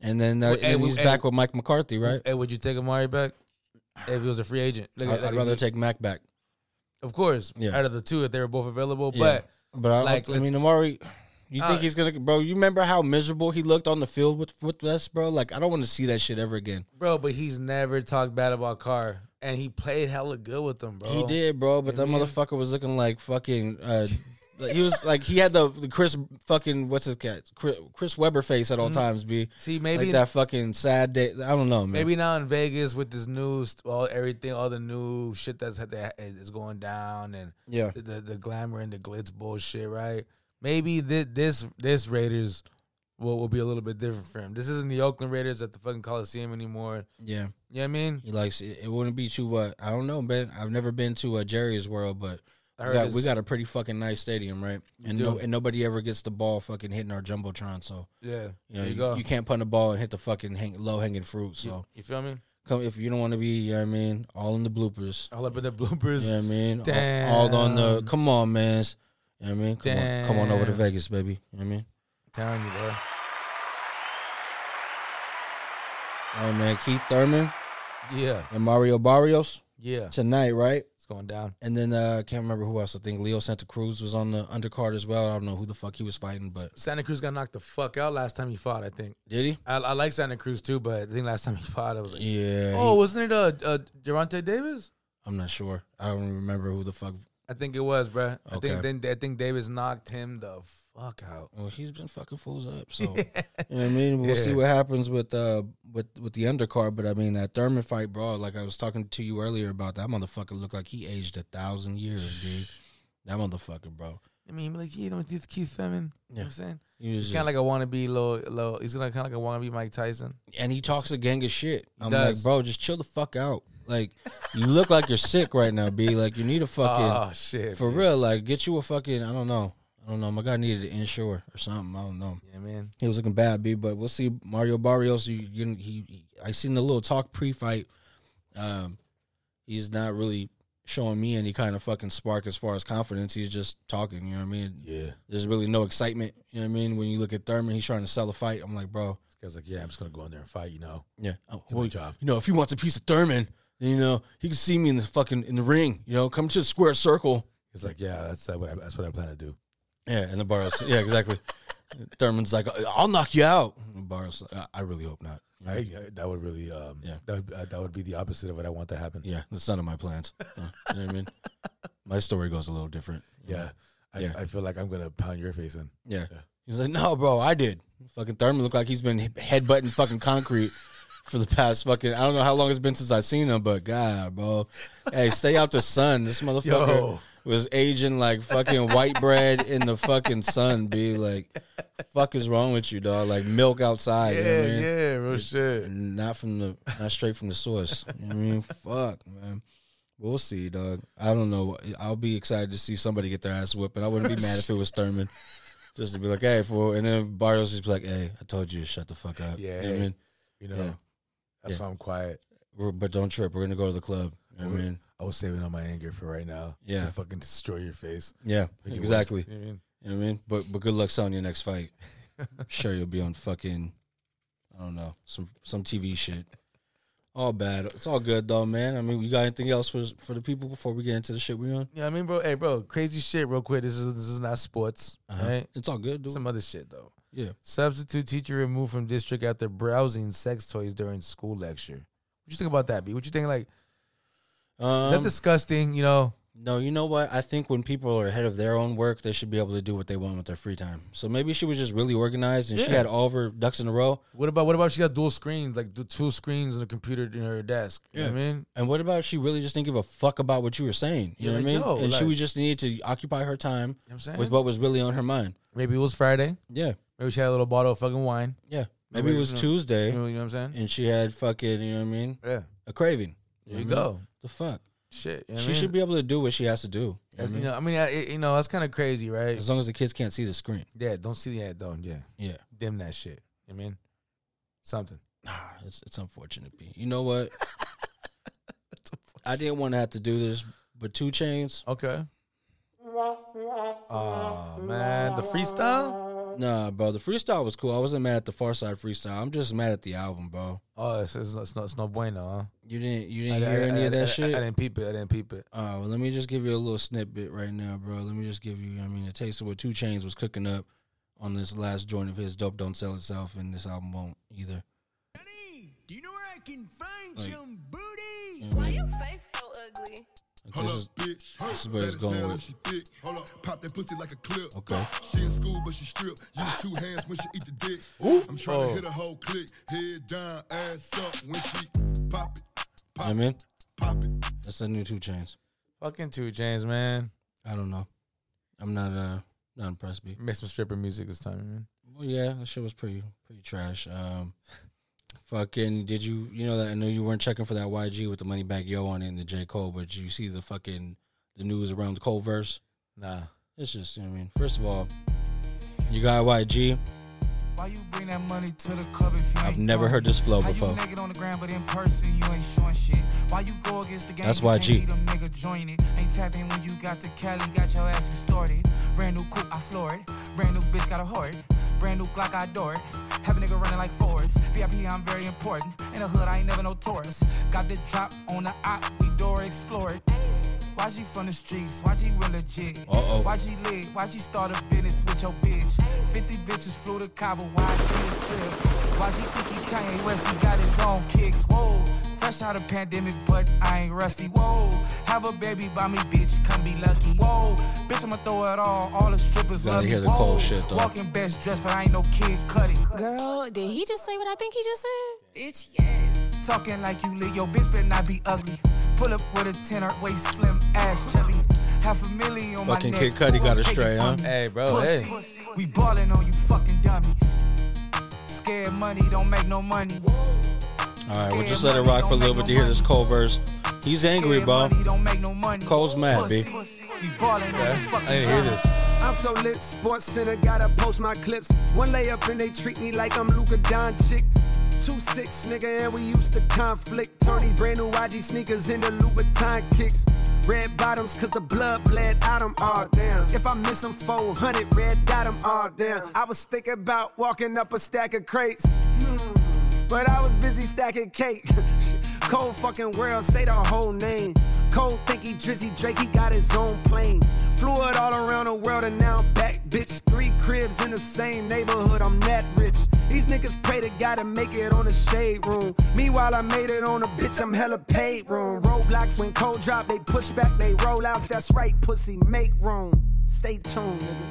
And then, uh, Well, hey, and he's hey, back with Mike McCarthy, right? Hey, would you take Amari back if he was a free agent? Look I'd, I'd rather he- take Mac back. Of course, Yeah. out of the two, if they were both available. Yeah. But But I, Like, I mean, Amari, you think Uh, he's gonna, bro? You remember how miserable he looked on the field with with us, bro? Like, I don't want to see that shit ever again. bro, but he's never talked bad about Carr, and he played hella good with them, bro. He did, bro. But You that mean? motherfucker was looking like fucking. Uh, like, he was like he had the, the Chris fucking what's his cat Chris, Chris Webber face at all times. Be See, Mm-hmm. maybe like that fucking sad day. I don't know, man. maybe now in Vegas with this news, all everything, all the new shit that's that is going down, and yeah, the, the the glamour and the glitz bullshit, right? Maybe this this this Raiders will will be a little bit different for him. This isn't the Oakland Raiders at the fucking Coliseum anymore. yeah. You know what I mean? He likes it. It wouldn't be too what I don't know, man. I've never been to a Jerry's World, but we got, we got a pretty fucking nice stadium, right? And no, and nobody ever gets the ball fucking hitting our jumbotron. So Yeah, you know there you you, go. you can't punt the ball and hit the fucking hang, low hanging fruit. So you, you feel me? come if you don't want to be, you know what I mean, all in the bloopers. All up in the bloopers. You know what I mean? All, all on the come on, man. You know what I mean? Come on, come on over to Vegas, baby. You know what I mean? I'm telling you, bro. Hey man, Keith Thurman Yeah, and Mario Barrios yeah. tonight, right? Going down. And then uh, I can't remember who else. I think Leo Santa Cruz was on the undercard as well. I don't know who the fuck he was fighting, but Santa Cruz got knocked the fuck out last time he fought. I think. did he? I, I like Santa Cruz too, but I think last time he fought, I was like, Yeah. oh, he- wasn't it uh, uh Gervonta Davis? I'm not sure. I don't remember who the fuck. I think it was, bro. I think then I think Davis knocked him the fuck out. Well, he's been fucking fools up. So you know what I mean. We'll see what happens with uh with with the undercard. But I mean that Thurman fight, bro. Like I was talking to you earlier about that motherfucker. Looked like he aged a thousand years, dude. That motherfucker, bro. I mean, like you know, Keith Keith Thurman. You know what I'm saying? He He's kind of like a wannabe little, little. He's gonna kind of like a wannabe Mike Tyson. and he talks a gang of shit. I'm does. like, bro, just chill the fuck out. Like, you look like you're sick right now, B. Like, you need a fucking oh shit, for man. real. Like, get you a fucking. I don't know. I don't know. My guy needed an Ensure or something. I don't know. Yeah, man. He was looking bad, B. But we'll see. Mario Barrios. You, you he, he. I seen the little talk pre-fight. Um, he's not really showing me any kind of fucking spark as far as confidence. He's just talking. You know what I mean? Yeah. There's really no excitement. You know what I mean? When you look at Thurman, he's trying to sell a fight. I'm like, bro. This guy's like, yeah, I'm just gonna go in there and fight. You know, Yeah. Oh, my job. You know, if he wants a piece of Thurman, then, you know, he can see me in the fucking in the ring. You know, come to the square circle. He's like, yeah, that's that what I, that's what I plan to do. Yeah, and the bar. yeah, exactly. Thurman's like, I'll knock you out. And Barrios, like, I, I really hope not. I, I- that would really, um, Yeah. that would, uh, that would be the opposite of what I want to happen. Yeah, that's none of my plans. Uh, you know what I mean? My story goes a little different. yeah. I, Yeah. I feel like I'm gonna pound your face in. Yeah. He's like, no, bro, I did. Fucking Thurman looked like he's been headbutting fucking concrete for the past fucking. I don't know how long it's been since I've seen him, but God, bro, hey, stay out the sun. This motherfucker Yo. Was aging like fucking white bread in the fucking sun. Be like, fuck is wrong with you, dog? Like milk outside. you know I mean? yeah, real shit. Not from the, not straight from the source. You know what I mean, fuck, man. We'll see, dog. I don't know. I'll be excited to see somebody get their ass whipped, and I wouldn't be mad if it was Thurman. Just to be like, hey, for and then Barrios just be like, hey, I told you to shut the fuck up. Yeah, You know what I mean, You know, Yeah. that's Yeah. why I'm quiet. We're, but don't trip. We're gonna go to the club. You know what I mean, I was saving all my anger for right now. Yeah. to fucking destroy your face. yeah, Make exactly. You know I mean? You know what I mean, but but good luck selling your next fight. I'm sure you'll be on fucking, I don't know, some some TV shit. All bad. It's all good though, man. I mean, you got anything else for for the people before we get into the shit we on? Yeah, I mean, bro. Hey, bro. Crazy shit, real quick. This is this is not sports, Uh-huh. right? It's all good, dude. Some other shit though. yeah. Substitute teacher removed from district after browsing sex toys during school lecture. What you think about that, B? What you think? Like, is Um, that disgusting? You know, no, you know what? I think when people are ahead of their own work, they should be able to do what they want with their free time. So maybe she was just really organized and she had all of her ducks in a row. what about what about she got dual screens, like the two screens and a computer in her desk? You know what I mean? And what about if she really just didn't give a fuck about what you were saying? You Yeah, know what I mean? yo, and she was just needed to occupy her time You know what with what was really on her mind. Maybe it was Friday. Yeah. Maybe she had a little bottle of fucking wine. Yeah. Maybe it was you know- Tuesday You know, what I'm saying? and she had fucking, you know what I mean? Yeah. A craving. There you know mean? go. The fuck? Shit. You know I she mean? should be able to do what she has to do. You know I mean? you know, I mean, I- it- you know, that's kind of crazy, right? As long as the kids can't see the screen. Yeah, don't see that, don't. Yeah, Yeah. dim that shit. You know what I mean, something. Ah, it's it's unfortunate, B. You know what? I didn't want to have to do this, but 2 Chainz. Okay. Oh man, the freestyle. Nah, bro. The freestyle was cool. I wasn't mad at the Far Side freestyle. I'm just mad at the album, bro. Oh, it's, it's, it's, no, it's no bueno, huh? You didn't you didn't hear I- any I- of that I- shit? I didn't peep it. I didn't peep it. Uh, well, let me just give you a little snippet right now, bro. Let me just give you, I mean, a taste of what 2 Chainz was cooking up on this last joint of his. Dope don't sell itself, and this album won't either. Honey, Do you know where I can find Like- some booty? You know what I Why mean? your face so ugly? Like, Hold this up, is bitch. this is where it's going snap when with. She thick. Hold up. Pop that pussy like a clip. Okay. She in school, but she strip. Use two hands when she eat the dick. I'm trying Oh. to hit a whole click. Head down, ass up when she pop it. Pop I mean? Pop it. That's the new 2 Chainz. Fucking 2 Chainz, man. I don't know. I'm not uh not impressed, B. Make some stripper music this time, man. Well, yeah, that shit was pretty pretty trash. Um, fucking, did you you know that I know you weren't checking for that YG with the money back yo on it and the J Cole, but you see the fucking the news around the Cole verse? Nah. It's just you know what I mean. First of all, you got YG. Why you bring that money to the club if you I've ain't never heard this flow before. You on the ground, but in person you ain't showing shit. Why you go against the game? That's you can't YG. nigga join it. Ain't tapping when you got the Cali, got your ass extorted. Brand new coupe, I floor it. Brand new bitch, got a heart. Brand new Glock, I adore it. Have a nigga running like Forrest. VIP, I'm very important. In the hood, I ain't never no tourist. Got the drop on the op, we door explored. YG from the streets, YG real legit. Uh-oh. YG lit, YG start a business with your bitch. 50 bitches flew to Cabo, YG a trip. YG think he Kanye West, he got his own kicks. Whoa, fresh out of pandemic, but I ain't rusty. Whoa, have a baby by me, bitch, come be lucky. Whoa, bitch, I'ma throw it all, all the strippers Gotta love me. hear the Whoa, shit, though. walking best dressed, but I ain't no kid cutting. Girl, did he just say what I think he just said? Bitch, yes. Talking like you lit, your bitch better not be ugly. Pull up with a tenor, waist slim, ass chubby. Half a million on Fucking my Kid neck. Cudi Who got gon' a stray, huh? Hey, bro. Pussy. Hey. We ballin' on you fucking dummies. Scared money don't make no money. All right, we'll just let it rock for a little bit to hear this Cole verse. He's angry, bro. money don't make no money. Cole's mad, B. Pussy. We ballin' on you I didn't hear this. I'm so lit, Sports Center, gotta post my clips. One layup and they treat me like I'm Luka Doncic. Two six, nigga, and we used to conflict. Tony brand new YG sneakers in the Louboutin kicks. Red bottoms, cause the blood bled out out 'em all down. If I miss 'em 400, red dot 'em all down. I was thinking about walking up a stack of crates. Hmm. But I was busy stacking cake. Cold fucking world, say the whole name. Cole think he Drizzy Drake, he got his own plane. Flew it all around the world and now I'm back, bitch. Three cribs in the same neighborhood, I'm that rich. These niggas pray to God to make it on the shade room. Meanwhile, I made it on a bitch, I'm hella paid room. Roadblocks when cold drop, they push back, they roll outs. That's right, pussy, make room. Stay tuned, nigga.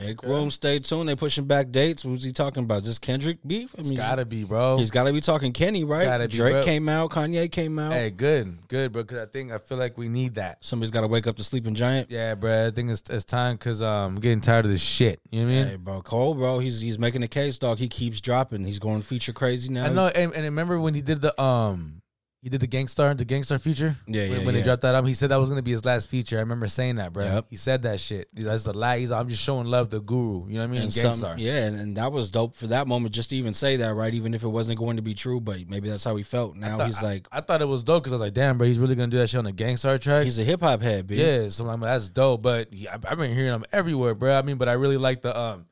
Make room, stay tuned. They pushing back dates. Who's he talking about? Just Kendrick beef? I It's gotta be, bro. He's got to be talking Kenny, right? Gotta be, Drake bro. came out, Kanye came out. Hey, good, good, bro. Because I think I feel like we need that. Somebody's got to wake up the sleeping giant. Yeah, bro. I think it's, it's time because um, I'm getting tired of this shit. You know what I mean? Hey, bro, Cole, bro, he's he's making a case, dog. He keeps dropping. He's going feature crazy now. I know, and, and remember when he did the um, he did the Gang Starr, the Gang Starr feature. Yeah, when, yeah, When yeah. they dropped that album, he said that was gonna be his last feature. I remember saying that, bro. Yep. He said that shit. He's that's a lie. He's I'm just showing love to Guru. You know what I mean? And Gang Starr. some, yeah, and, and that was dope for that moment just to even say that, right? Even if it wasn't going to be true, but maybe that's how he felt. Now thought- he's like, I thought it was dope because I was like, damn, bro, he's really gonna do that shit on the Gang Starr track. he's a hip hop head, B. Yeah, so I'm like, that's dope. But yeah, I- I've been hearing him everywhere, bro. I mean, but I really like the um,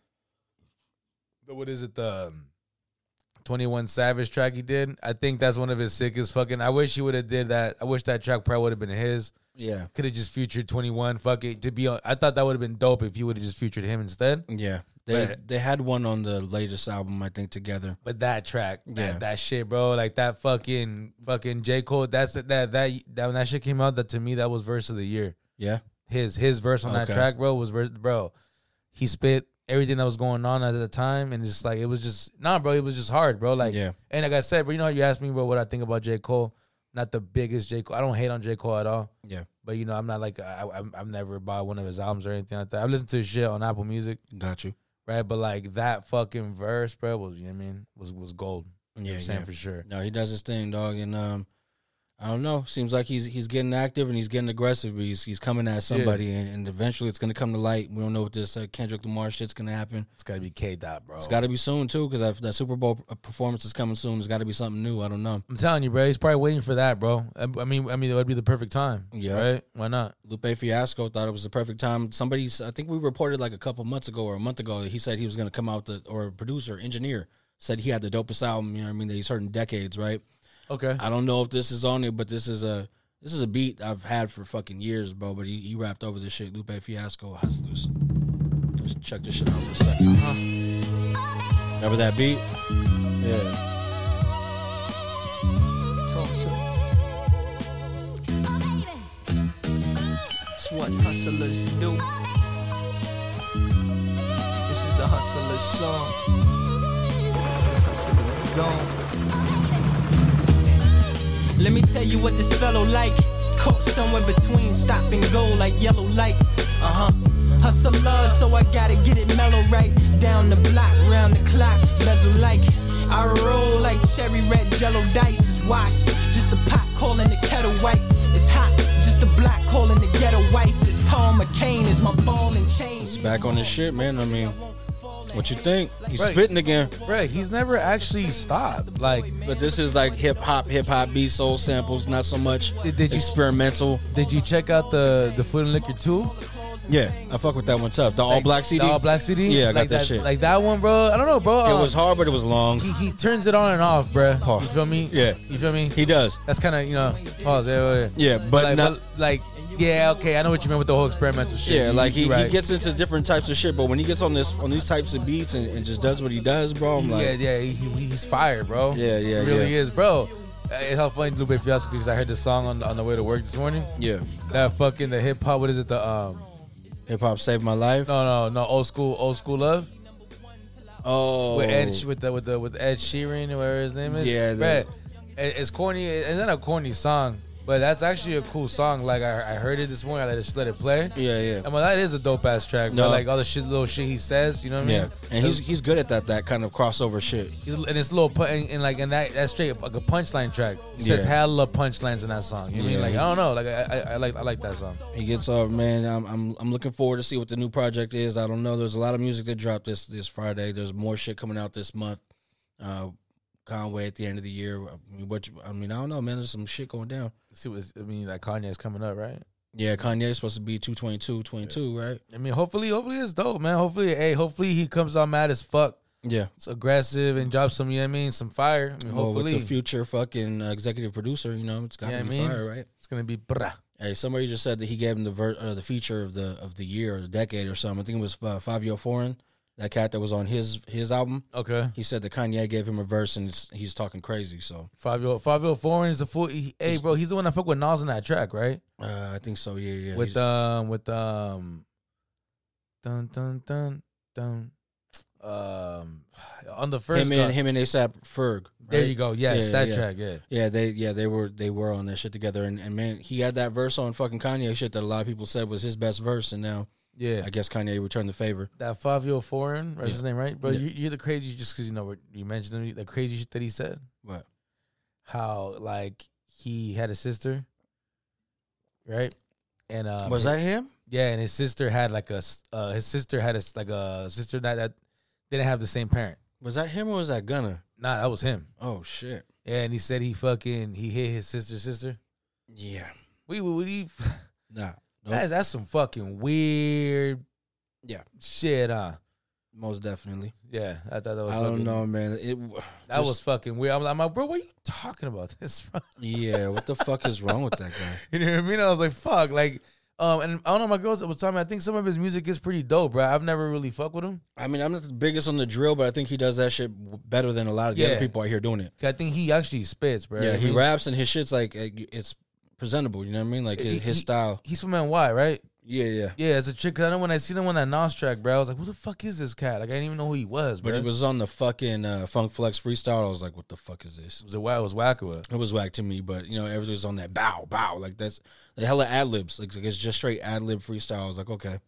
the what is it the um, Twenty One Savage track he did. I think that's one of his sickest fucking. I wish he would have did that. I wish that track probably would have been his. yeah, Could have just featured Twenty One. Fuck it. To be on, I thought that would have been dope if you would have just featured him instead. yeah. They But- they had one on the latest album, I think, together. But that track, Yeah. that shit, bro, like that fucking fucking J Cole. That's that that that when that shit came out. That to me, that was verse of the year. Yeah, his his verse on that track, bro, was verse, bro. He spit everything that was going on at the time, and just like it was just nah, bro. It was just hard, bro. Like Yeah. and like I said, bro, you know, you asked me, bro, what I think about J Cole. Not the biggest J Cole. I don't hate on J Cole at all, yeah. but you know, I'm not like I, I'm, I've never bought one of his albums or anything like that. I've listened to his shit on Apple Music, Got you. right? But like that fucking verse, bro, was you know what I mean was was gold. You know what Yeah, I'm saying yeah. for sure. No, he does his thing, dog, and um, I don't know. Seems like he's he's getting active and he's getting aggressive. But he's he's coming at somebody, and, and eventually it's gonna come to light. We don't know what this uh, Kendrick Lamar shit's gonna happen. It's gotta be K Dot, bro. It's got to be soon too, because that, that Super Bowl uh, performance is coming soon. There's got to be something new. I don't know. I'm telling you, bro. He's probably waiting for that, bro. I, I mean, I mean, it would be the perfect time. Yeah. Right? Why not? Lupe Fiasco thought it was the perfect time. Somebody, I think we reported like a couple months ago or a month ago, he said he was going to come out the or a producer, engineer said he had the dopest album. You know what I mean? That he's heard in decades, right? Okay. I don't know if this is on it, but this is a this is a beat I've had for fucking years, bro. But he, he rapped over this shit. Lupe Fiasco, Hustlers. Let's check this shit out for a 2nd Remember that beat? Yeah. Talk to It's what hustlers do. This is a hustler's song. This hustler's gone. Let me tell you what this fellow like. Caught somewhere between stop and go like yellow lights. Uh huh. Hustler, so I gotta get it mellow right. Down the block, round the clock, bezel like. I roll like cherry red jello dice. It's wash, just a pot calling the kettle white. It's hot, just a block calling the ghetto wife. This Paul McCain is my ball and chain. He's back on his shit, man. I mean, what you think? He's Right. spitting again. Right. He's never actually stopped. Like, But this is like hip hop, hip hop beat, soul samples, not so much Did- did you- experimental. did you check out the the Food and Liquor too? Yeah, I fuck with that one tough. The all black CD. The all black CD. Yeah, I got like that, shit. Like that one, bro. I don't know, bro. it was hard, but it was long. He, he turns it on and off, bro. Oh. You feel me? Yeah. You feel me? He does. That's kind of you know. Pause. Yeah, yeah, Yeah, but like, not- like, yeah, okay. I know what you meant with the whole experimental shit. Yeah, like he, right. he gets into different types of shit, but when he gets on this on these types of beats and, and just does what he does, bro, I'm like, yeah, yeah. He, he- he's fired, bro. Yeah, yeah, He really yeah. is, bro. Uh, It's how funny Lupe Fiasco because I heard the song on on the way to work this morning. yeah, That fucking the hip hop. What is it? The um. Hip hop saved my life. No, no, no. Old school, old school love. Oh, with Ed with the with the with Ed Sheeran or whatever his name is. Yeah, it's corny. It's not a corny song, but that's actually a cool song. Like I, I heard it this morning. I just let it play. yeah, yeah, And well, that is a dope ass track. No. No, like all the shit, little shit he says. You know what I yeah. mean? And he's he's good at that that kind of crossover shit. He's, and it's little put and, and like and that that's straight like a punchline track. He says Yeah. hella punchlines in that song. You know what I Yeah, mean? Like I don't know. Like I, I, I like I like that song. He gets off, man. I'm, I'm I'm looking forward to see what the new project is. I don't know. There's a lot of music that dropped this this Friday. There's more shit coming out this month. Uh, Conway at the end of the year. I mean, what I mean, I don't know, man. There's some shit going down. See what I mean? Like Kanye's coming up, right? Yeah, Kanye's supposed to be 222, 22, right? I mean, hopefully, hopefully it's dope, man. Hopefully, hey, hopefully he comes out mad as fuck Yeah. it's aggressive and drops some. You know what I mean? Some fire. I mean, Well, hopefully, the future fucking uh, executive producer, you know, it's got Yeah, to I be mean, fire, right? it's gonna be brah. Hey, somebody just said that he gave him the ver- uh, the feature of the of the year or the decade or something. I think it was uh, Fivio Foreign, that cat that was on his his album. Okay. He said that Kanye gave him a verse and he's talking crazy. So Fivio Fivio Foreign is a fool. He, hey, bro, he's the one that fuck with Nas on that track, right? uh, I think so. Yeah, yeah. with He's- um with um dun dun dun dun um on the first him and him and ASAP Ferg. There you go. Yes, that track, yeah. yeah. They yeah they were they were on that shit together. And, and man, he had that verse on fucking Kanye shit that a lot of people said was his best verse, and now Yeah. I guess Kanye returned the favor. that Fivio Foreign, that's his name, right? Bro, Yeah. you, you're the crazy just because you know what you mentioned him, the crazy shit that he said. What? How like he had a sister, right? And um, Was that him? Yeah, and his sister had like a uh, his sister had a like a sister that that didn't have the same parent. Was that him or was that Gunna? Nah, that was him. Oh shit. Yeah, and he said he fucking he hit his sister's sister. Yeah. We we, we Nah. That's that's some fucking weird Yeah. shit, huh? Most definitely. Yeah, I thought that was. I don't know, man. It That was fucking weird. I'm like, I'm like, bro, what are you talking about this? Bro? yeah. What the fuck is wrong with that guy? You know what I mean? I was like, fuck, like, um, and I don't know. My girls was telling me, I think some of his music is pretty dope, bro. I've never really fucked with him. I mean, I'm not the biggest on the drill, but I think he does that shit better than a lot of the Yeah. other people out here doing it. I think he actually spits, bro. Yeah, he raps and his shit's like uh, it's presentable. You know what I mean? Like his, He- his style. He's from NY, right? Yeah, yeah. Yeah, as a chick. 'cause I know when I seen him on that Nas track, bro, I was like, who the fuck is this cat? Like, I didn't even know who he was, But bro. it was on the fucking uh, Funk Flex freestyle. I was like, what the fuck is this? was it whack? It was wacko. It was whack to me, but you know, everything was on that bow, bow. Like that's the hella ad libs. Like, it's just straight ad lib freestyle. I was like, okay,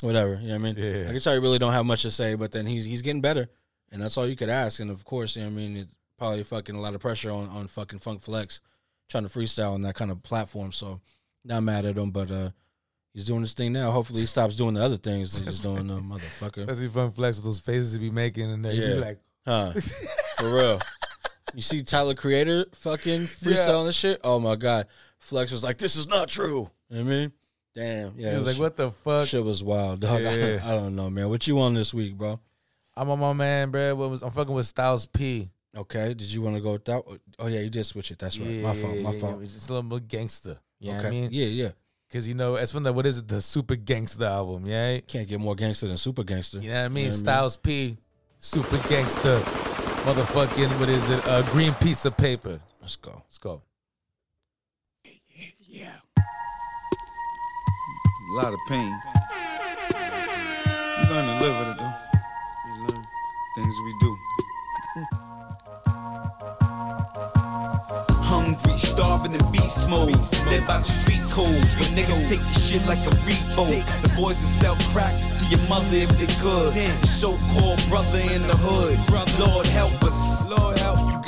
whatever. You know what I mean? Yeah. I can tell you really don't have much to say, but then he's he's getting better, and that's all you could ask. And of course, you know what I mean, it's probably fucking a lot of pressure on on fucking Funk Flex trying to freestyle on that kind of platform. So not mad at him, but uh he's doing his thing now. Hopefully, he stops doing the other things that he's doing, uh, motherfucker. Especially Funk Flex with those faces he be making and Yeah. be like, Huh. For real. You see Tyler Creator fucking freestyling this shit? Oh my god. Flex was like, This is not true. You know what I mean? Damn. Yeah. he was it like, what the fuck? Shit was wild, dog. Yeah. I, don't know, man. What you on this week, bro? I'm on my man, bro. What was I'm fucking with Styles P. Okay. Did you want to go with that? Oh yeah, you did switch it. That's right. my fault. My yeah, fault. It's a little more gangster. You know okay. what I mean? Yeah, yeah. Because you know, as from the what is it, the Super Gangster album, yeah? Can't get more gangster than super gangster. You know what I mean? You know what I mean? Styles P, Super Gangster, motherfucking what is it? A green piece of paper. Let's go. Let's go. Yeah. A lot of pain. You learn to live with it though. You learn things we do. Hungry, starving, and beast mode. Live by the street code. When niggas take the shit like a repo. The boys that sell crack to your mother if they could. Your so-called brother in the hood. Lord help us. Lord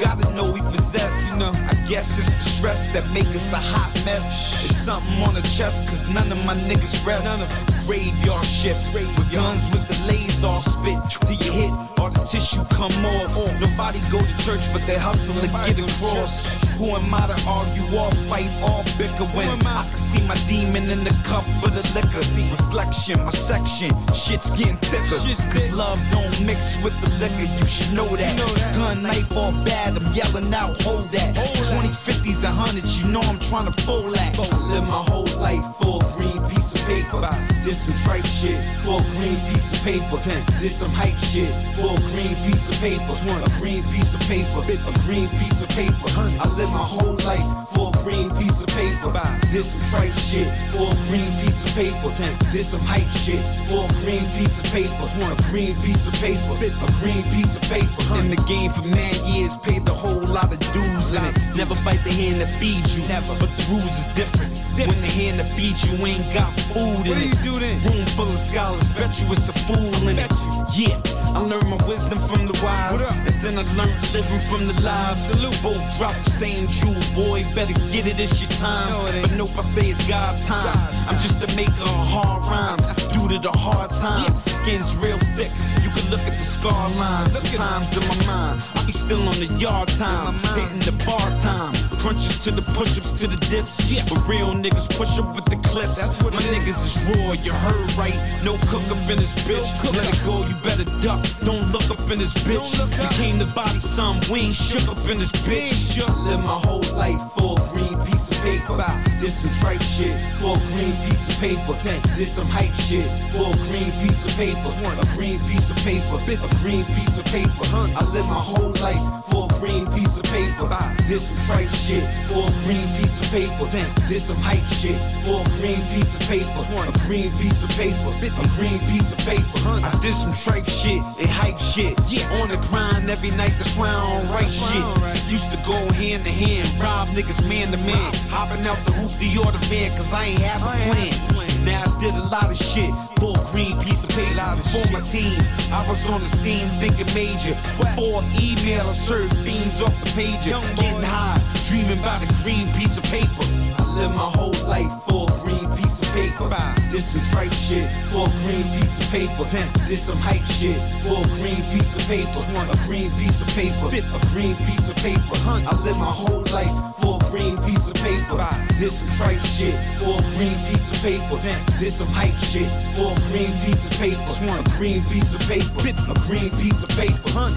gotta know we possess. I guess it's the stress that make us a hot mess. It's something on the chest, cause none of my niggas rest. Graveyard shift with guns with the laser spit till you hit all the tissue come off. Nobody go to church, but they hustle to get across. Who am I to argue or fight or bicker when I can see my demon in the cup of the liquor? Reflection, my section, shit's getting thicker. Cause love don't mix with the liquor, you should know that. Gun, knife, or bad, I'm yelling out, hold that. 20, 50s, and 100s, you know I'm trying to fold that. Live my whole life for a green piece of paper. This some tripe shit for a green piece of paper. This some hype shit for a green piece of paper. A green piece of paper. A green piece of paper. I live my whole life for a green piece of paper. This some tripe shit for a green piece of paper. This some hype shit for a green piece of paper. A green piece of paper. A green piece of paper. In the game for man years, paid a whole lot of dudes in it. Never fight the hand that feeds you. Never, but the rules is different. When the hand that feeds you ain't got food in it. Room full of scholars, bet you it's a fool in it. Yeah, I learned my wisdom from the wise, and then I learned living from the lives. Both drop the same jewel, boy. Better get it, it's your time. But nope, I say it's God time. I'm just a maker of hard rhymes. Due to the hard times, skin's real thick. You can look at the scar lines. Sometimes in my mind, I be still on the yard time, hitting the bar time. Crunches to the push-ups to the dips. Yeah, but real niggas push up with the clips. My niggas is raw, you heard right. No cook up in this bitch. bitch. Let it go, you better duck. Don't look up in this bitch. You came to body some, we ain't shook up in this bitch. Live my whole life for a green piece of paper. This some tripe shit for a green piece of paper. Then this some hype shit for a green piece of paper. A green piece of paper. A green piece of paper. I live my whole life for a green piece of paper. This some tripe shit for a green piece of paper. Then this some hype shit for a green piece of paper. A green piece of paper. A green piece of paper. I did some tripe shit and hype shit. On the grind every night, that's why I don't write shit. Used to go hand to hand, rob niggas man to man. Hopping out the roof, the order van, cause I ain't have a plan. Now I did a lot of shit for a green piece of paper. Before my teens, I was on the scene thinking major. Before email, I served fiends off the pager. Getting high, dreaming about a green piece of paper. I live my whole life for green piece of paper. This some tripe shit for a green piece of paper. This some hype shit for a green piece of paper. A green piece of paper. A green piece of paper. I live my whole life for a green piece of paper. This some tripe shit for a green piece of paper. This some hype shit for a green piece of paper. A green piece of paper. A green piece of paper.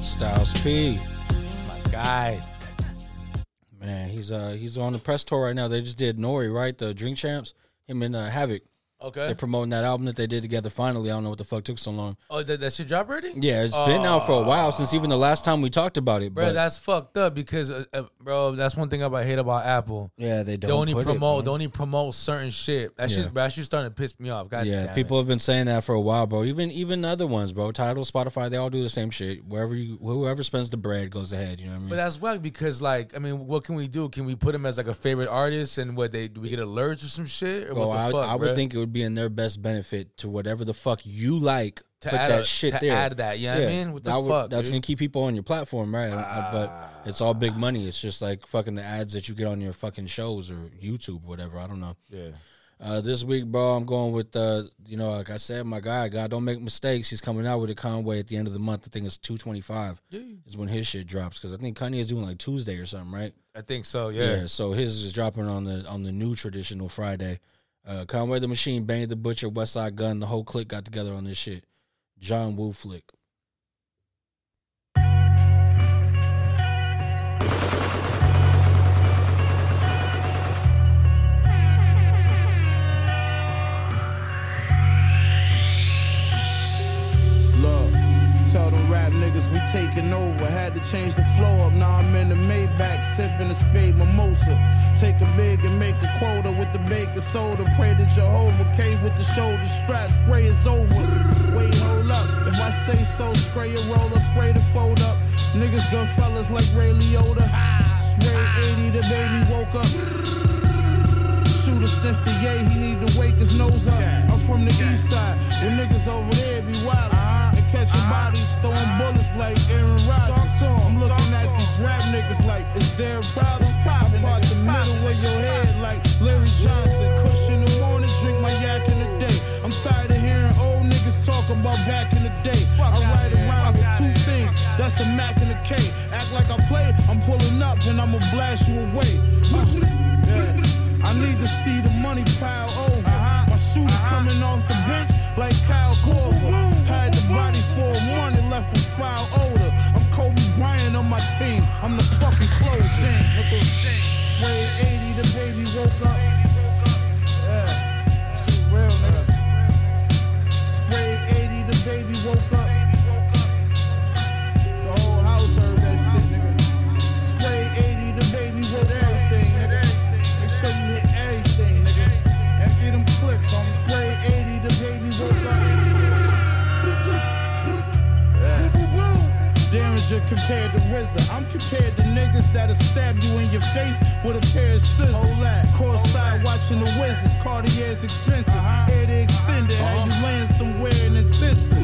Styles P. guy. Man, he's uh he's on the press tour right now. They just did N.O.R.E., right? The Drink Champs. Him and uh, Havoc. Okay. They're promoting that album that they did together finally. I don't know what the fuck took so long. Oh, that, that shit drop already? Yeah, it's been out for a while since even the last time we talked about it. Bro, but that's fucked up because, uh, uh, bro, that's one thing I hate about Apple. yeah, they They don't only put it, promote, they only promote certain shit. That Yeah. shit's, bro, that shit's starting to piss me off. God yeah, people have been saying that for a while, bro. Even even other ones, bro. Tidal, Spotify, they all do the same shit. Wherever you, whoever spends the bread goes ahead. You know what I mean? But that's whack because, like, I mean, what can we do? Can we put him as like a favorite artist and what they do we get alerts or some shit? Or Well, what the I, fuck, I would bruh? think it would be in their best benefit to whatever the fuck you like. To put add that a- shit to there. add that, you know what I mean? What the that would- That's gonna keep people on your platform, right? Uh, but it's all big money. It's just like fucking the ads that you get on your fucking shows or YouTube, whatever. I don't know. Yeah. Uh, this week, bro, I'm going with uh, you know, like I said, my guy, God, don't make mistakes. He's coming out with a Conway at the end of the month. I think it's 225 Yeah. is when his shit drops because I think Kanye is doing like Tuesday or something, right? I think so. Yeah. so his is dropping on the on the new traditional Friday. Uh, Conway the Machine, Benny the Butcher, Westside Gunn, the whole clique got together on this shit. John Woo flick. Rap niggas we taking over. Had to change the flow up. Now I'm in the Maybach, sipping a spade mimosa. Take a big and make a quota with the baking soda. Pray to Jehovah K with the shoulder strap. Spray is over. Wait, hold up. If I say so, spray a roller, spray the fold up. Niggas gun fellas like Ray Liotta. Spray 80, the baby woke up. Shooter sniffed the yay, he need to wake his nose up. I'm from the east side, the niggas over there be wild. Catching bodies, throwing bullets like Aaron Rodgers. I'm looking at these rap niggas like, is there a problem? I part the middle of your head like Larry Johnson. Kush in the morning, drink my yak in the day. I'm tired of hearing old niggas talk about back in the day. I ride around with two things, that's a Mac and a K. Act like I play, I'm pulling up and I'ma blast you away. Yeah. I need to see the money pile over. My shooter coming off the bench like Kyle Korver. Body for a morning, left with foul odor. I'm Kobe Bryant on my team. I'm the fucking closing. Spray 80, the baby woke up. Yeah, shit real, nigga. Derringer compared to RZA. I'm compared to niggas that'll stab you in your face with a pair of scissors. Course side watching the Wizards. Cartier's expensive. Uh-huh. Air the extended. How you uh-huh. land somewhere in intensive.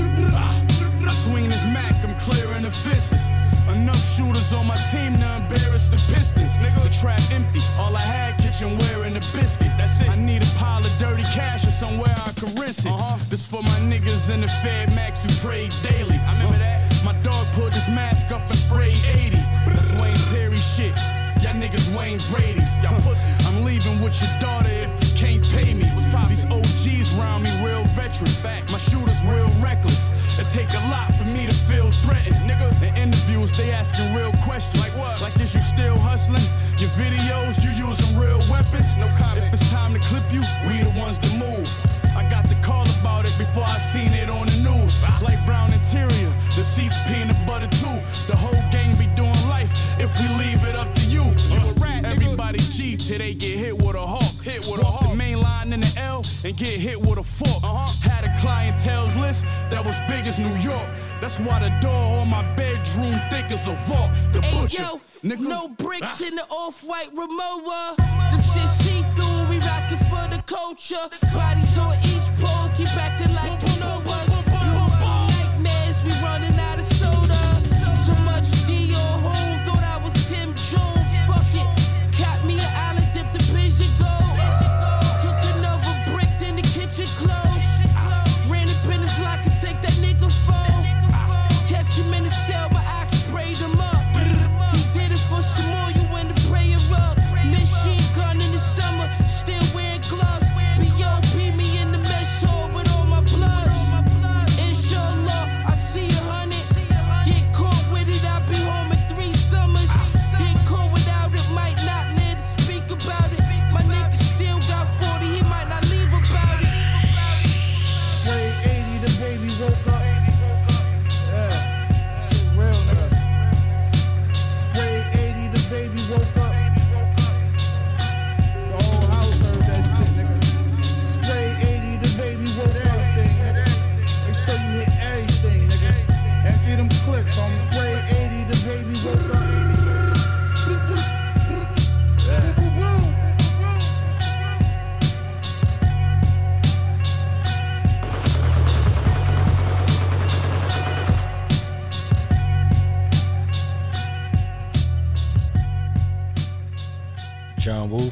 Swinging his Mac, I'm clearing the fences. Enough shooters on my team to embarrass the Pistons. Nigga, the trap empty. All I had kitchenware and a biscuit. That's it. I need a pile of dirty cash or somewhere I can rinse it. Uh-huh. This for my niggas in the Fed Max who pray daily. I remember that. My dog pulled his mask up and sprayed 80. That's Wayne Perry shit. Y'all niggas Wayne Brady's. Y'all pussy. I'm leaving with your daughter if you can't pay me. These OGs round me, real veterans. My shooters real reckless. It take a lot for me to feel threatened, nigga. In interviews, they asking real questions. Like what? Like is you still hustling? Your videos, you using real weapons? No comment. If it's time to clip you, we the ones to move. I got the call about it before I seen it on the news. Like brown interior, the seats peanut butter too. The whole gang be doing life if we leave it up to you. You a rat, Everybody G till they get hit with a hawk. Hit with Walk a hawk. the main line in the L and get hit with a fork. Uh-huh. Had a clientele's list that was big as New York. That's why the door on my bedroom thick as a vault. The Hey butcher. yo, nigga. no bricks in the off-white Rimowa. Them shit see through, we rockin' for the culture. Bodies on each pole, keep acting like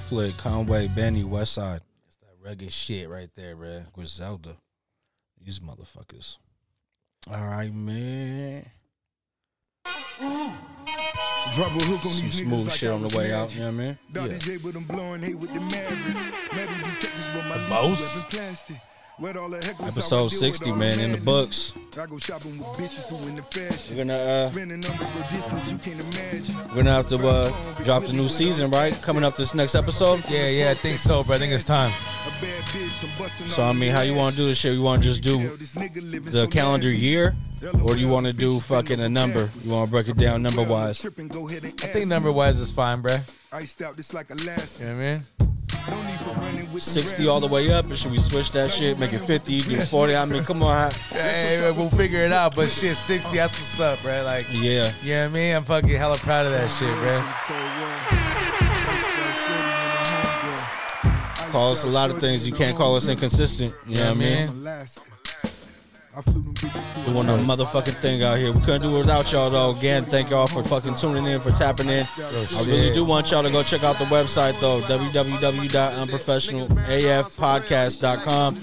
Flick, Conway, Benny, Westside. It's that rugged shit right there, bruh. Griselda. These motherfuckers. All right, man. Drop a hook on Some these smooth niggas like shit I on the way out, you know what I mean? Yeah. J with them blowing with the Mavericks. Metal detectors with my plastic. Wet all the heckles, Episode how I deal with 60, man, in the books. I go shopping with bitches who in the fashion. We're gonna, uh, Spending numbers go distance you can't imagine. We're gonna have to uh, drop the new season, right? Coming up this next episode. Yeah, yeah, I think so, bro. I think it's time. So I mean, how you want to do this shit? You want to just do the calendar year, or do you want to do fucking a number? You want to break it down number wise? I think number wise is fine, bruh. Iced out just like a last. You know what I mean? 60 all the way up, or should we switch that shit? Make it 50, do 40? I mean, come on. Hey, we'll figure it out. But shit, 60, that's what's up, bruh. Like, Yeah. you know what I mean? I'm fucking hella proud of that shit, bruh. Call us a lot of things. You can't call us inconsistent. You know what I mean? Doing a motherfucking thing out here. We couldn't do it without y'all though. Again, thank y'all for fucking tuning in, for tapping in. I really do want y'all to go check out the website though, www.unprofessionalafpodcast.com.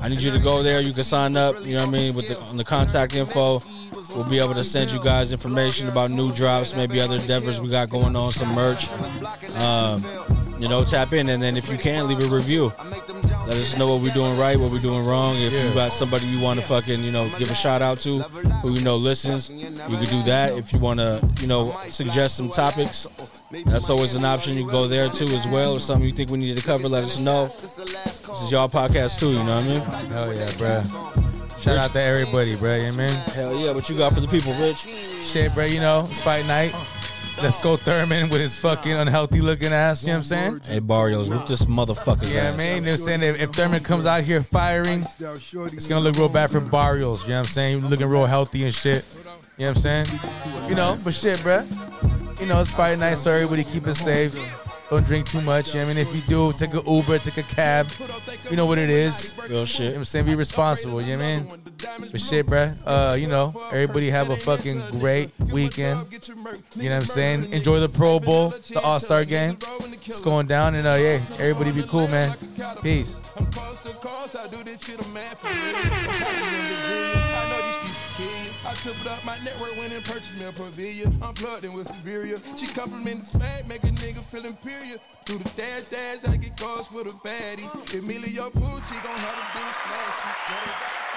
I need you to go there. You can sign up, you know what I mean, with the, on the contact info. We'll be able to send you guys information about new drops, maybe other endeavors we got going on, some merch. Um, you know, tap in, and then if you can, leave a review. Let us know what we're doing right, what we're doing wrong. If you got somebody you want to fucking, you know, give a shout out to, who you know listens, you can do that. If you want to, you know, suggest some topics, that's always an option. You can go there too as well. Or something you think we need to cover, let us know. This is y'all podcast too, you know what I mean? Hell yeah, bruh. Shout out to everybody, bruh. You know I mean? Hell yeah, what you got for the people, Rich? Shit, bruh, you know, it's fight night. Let's go Thurman with his fucking unhealthy looking ass. You know what I'm saying? Hey, Barrios, whoop this motherfucker's Yeah, ass. man. You know what I'm saying? If, if Thurman comes out here firing, it's gonna look real bad for Barrios. You know what I'm saying? Looking real healthy and shit. You know what I'm saying? You know, but shit, bruh. You know, it's Friday night, so everybody keep it safe. Don't drink too much. I mean, if you do, take a Uber, take a cab. You know what it is. Real shit. You know what I'm saying? Be responsible. You know what I mean? But shit, bruh. Uh, you know, everybody have a fucking great weekend. You know what I'm saying? Enjoy the Pro Bowl, the All Star game. It's going down, and uh, yeah, everybody be cool, man. Peace. I know these streets are kill I tripled up my network when and purchased me a pavilion. I'm plugged in with Siberia. She complimented smack, make a nigga feel inferior. Through the dash dash, I get calls with a baddie. Emilio Pucci gon' have a big splash.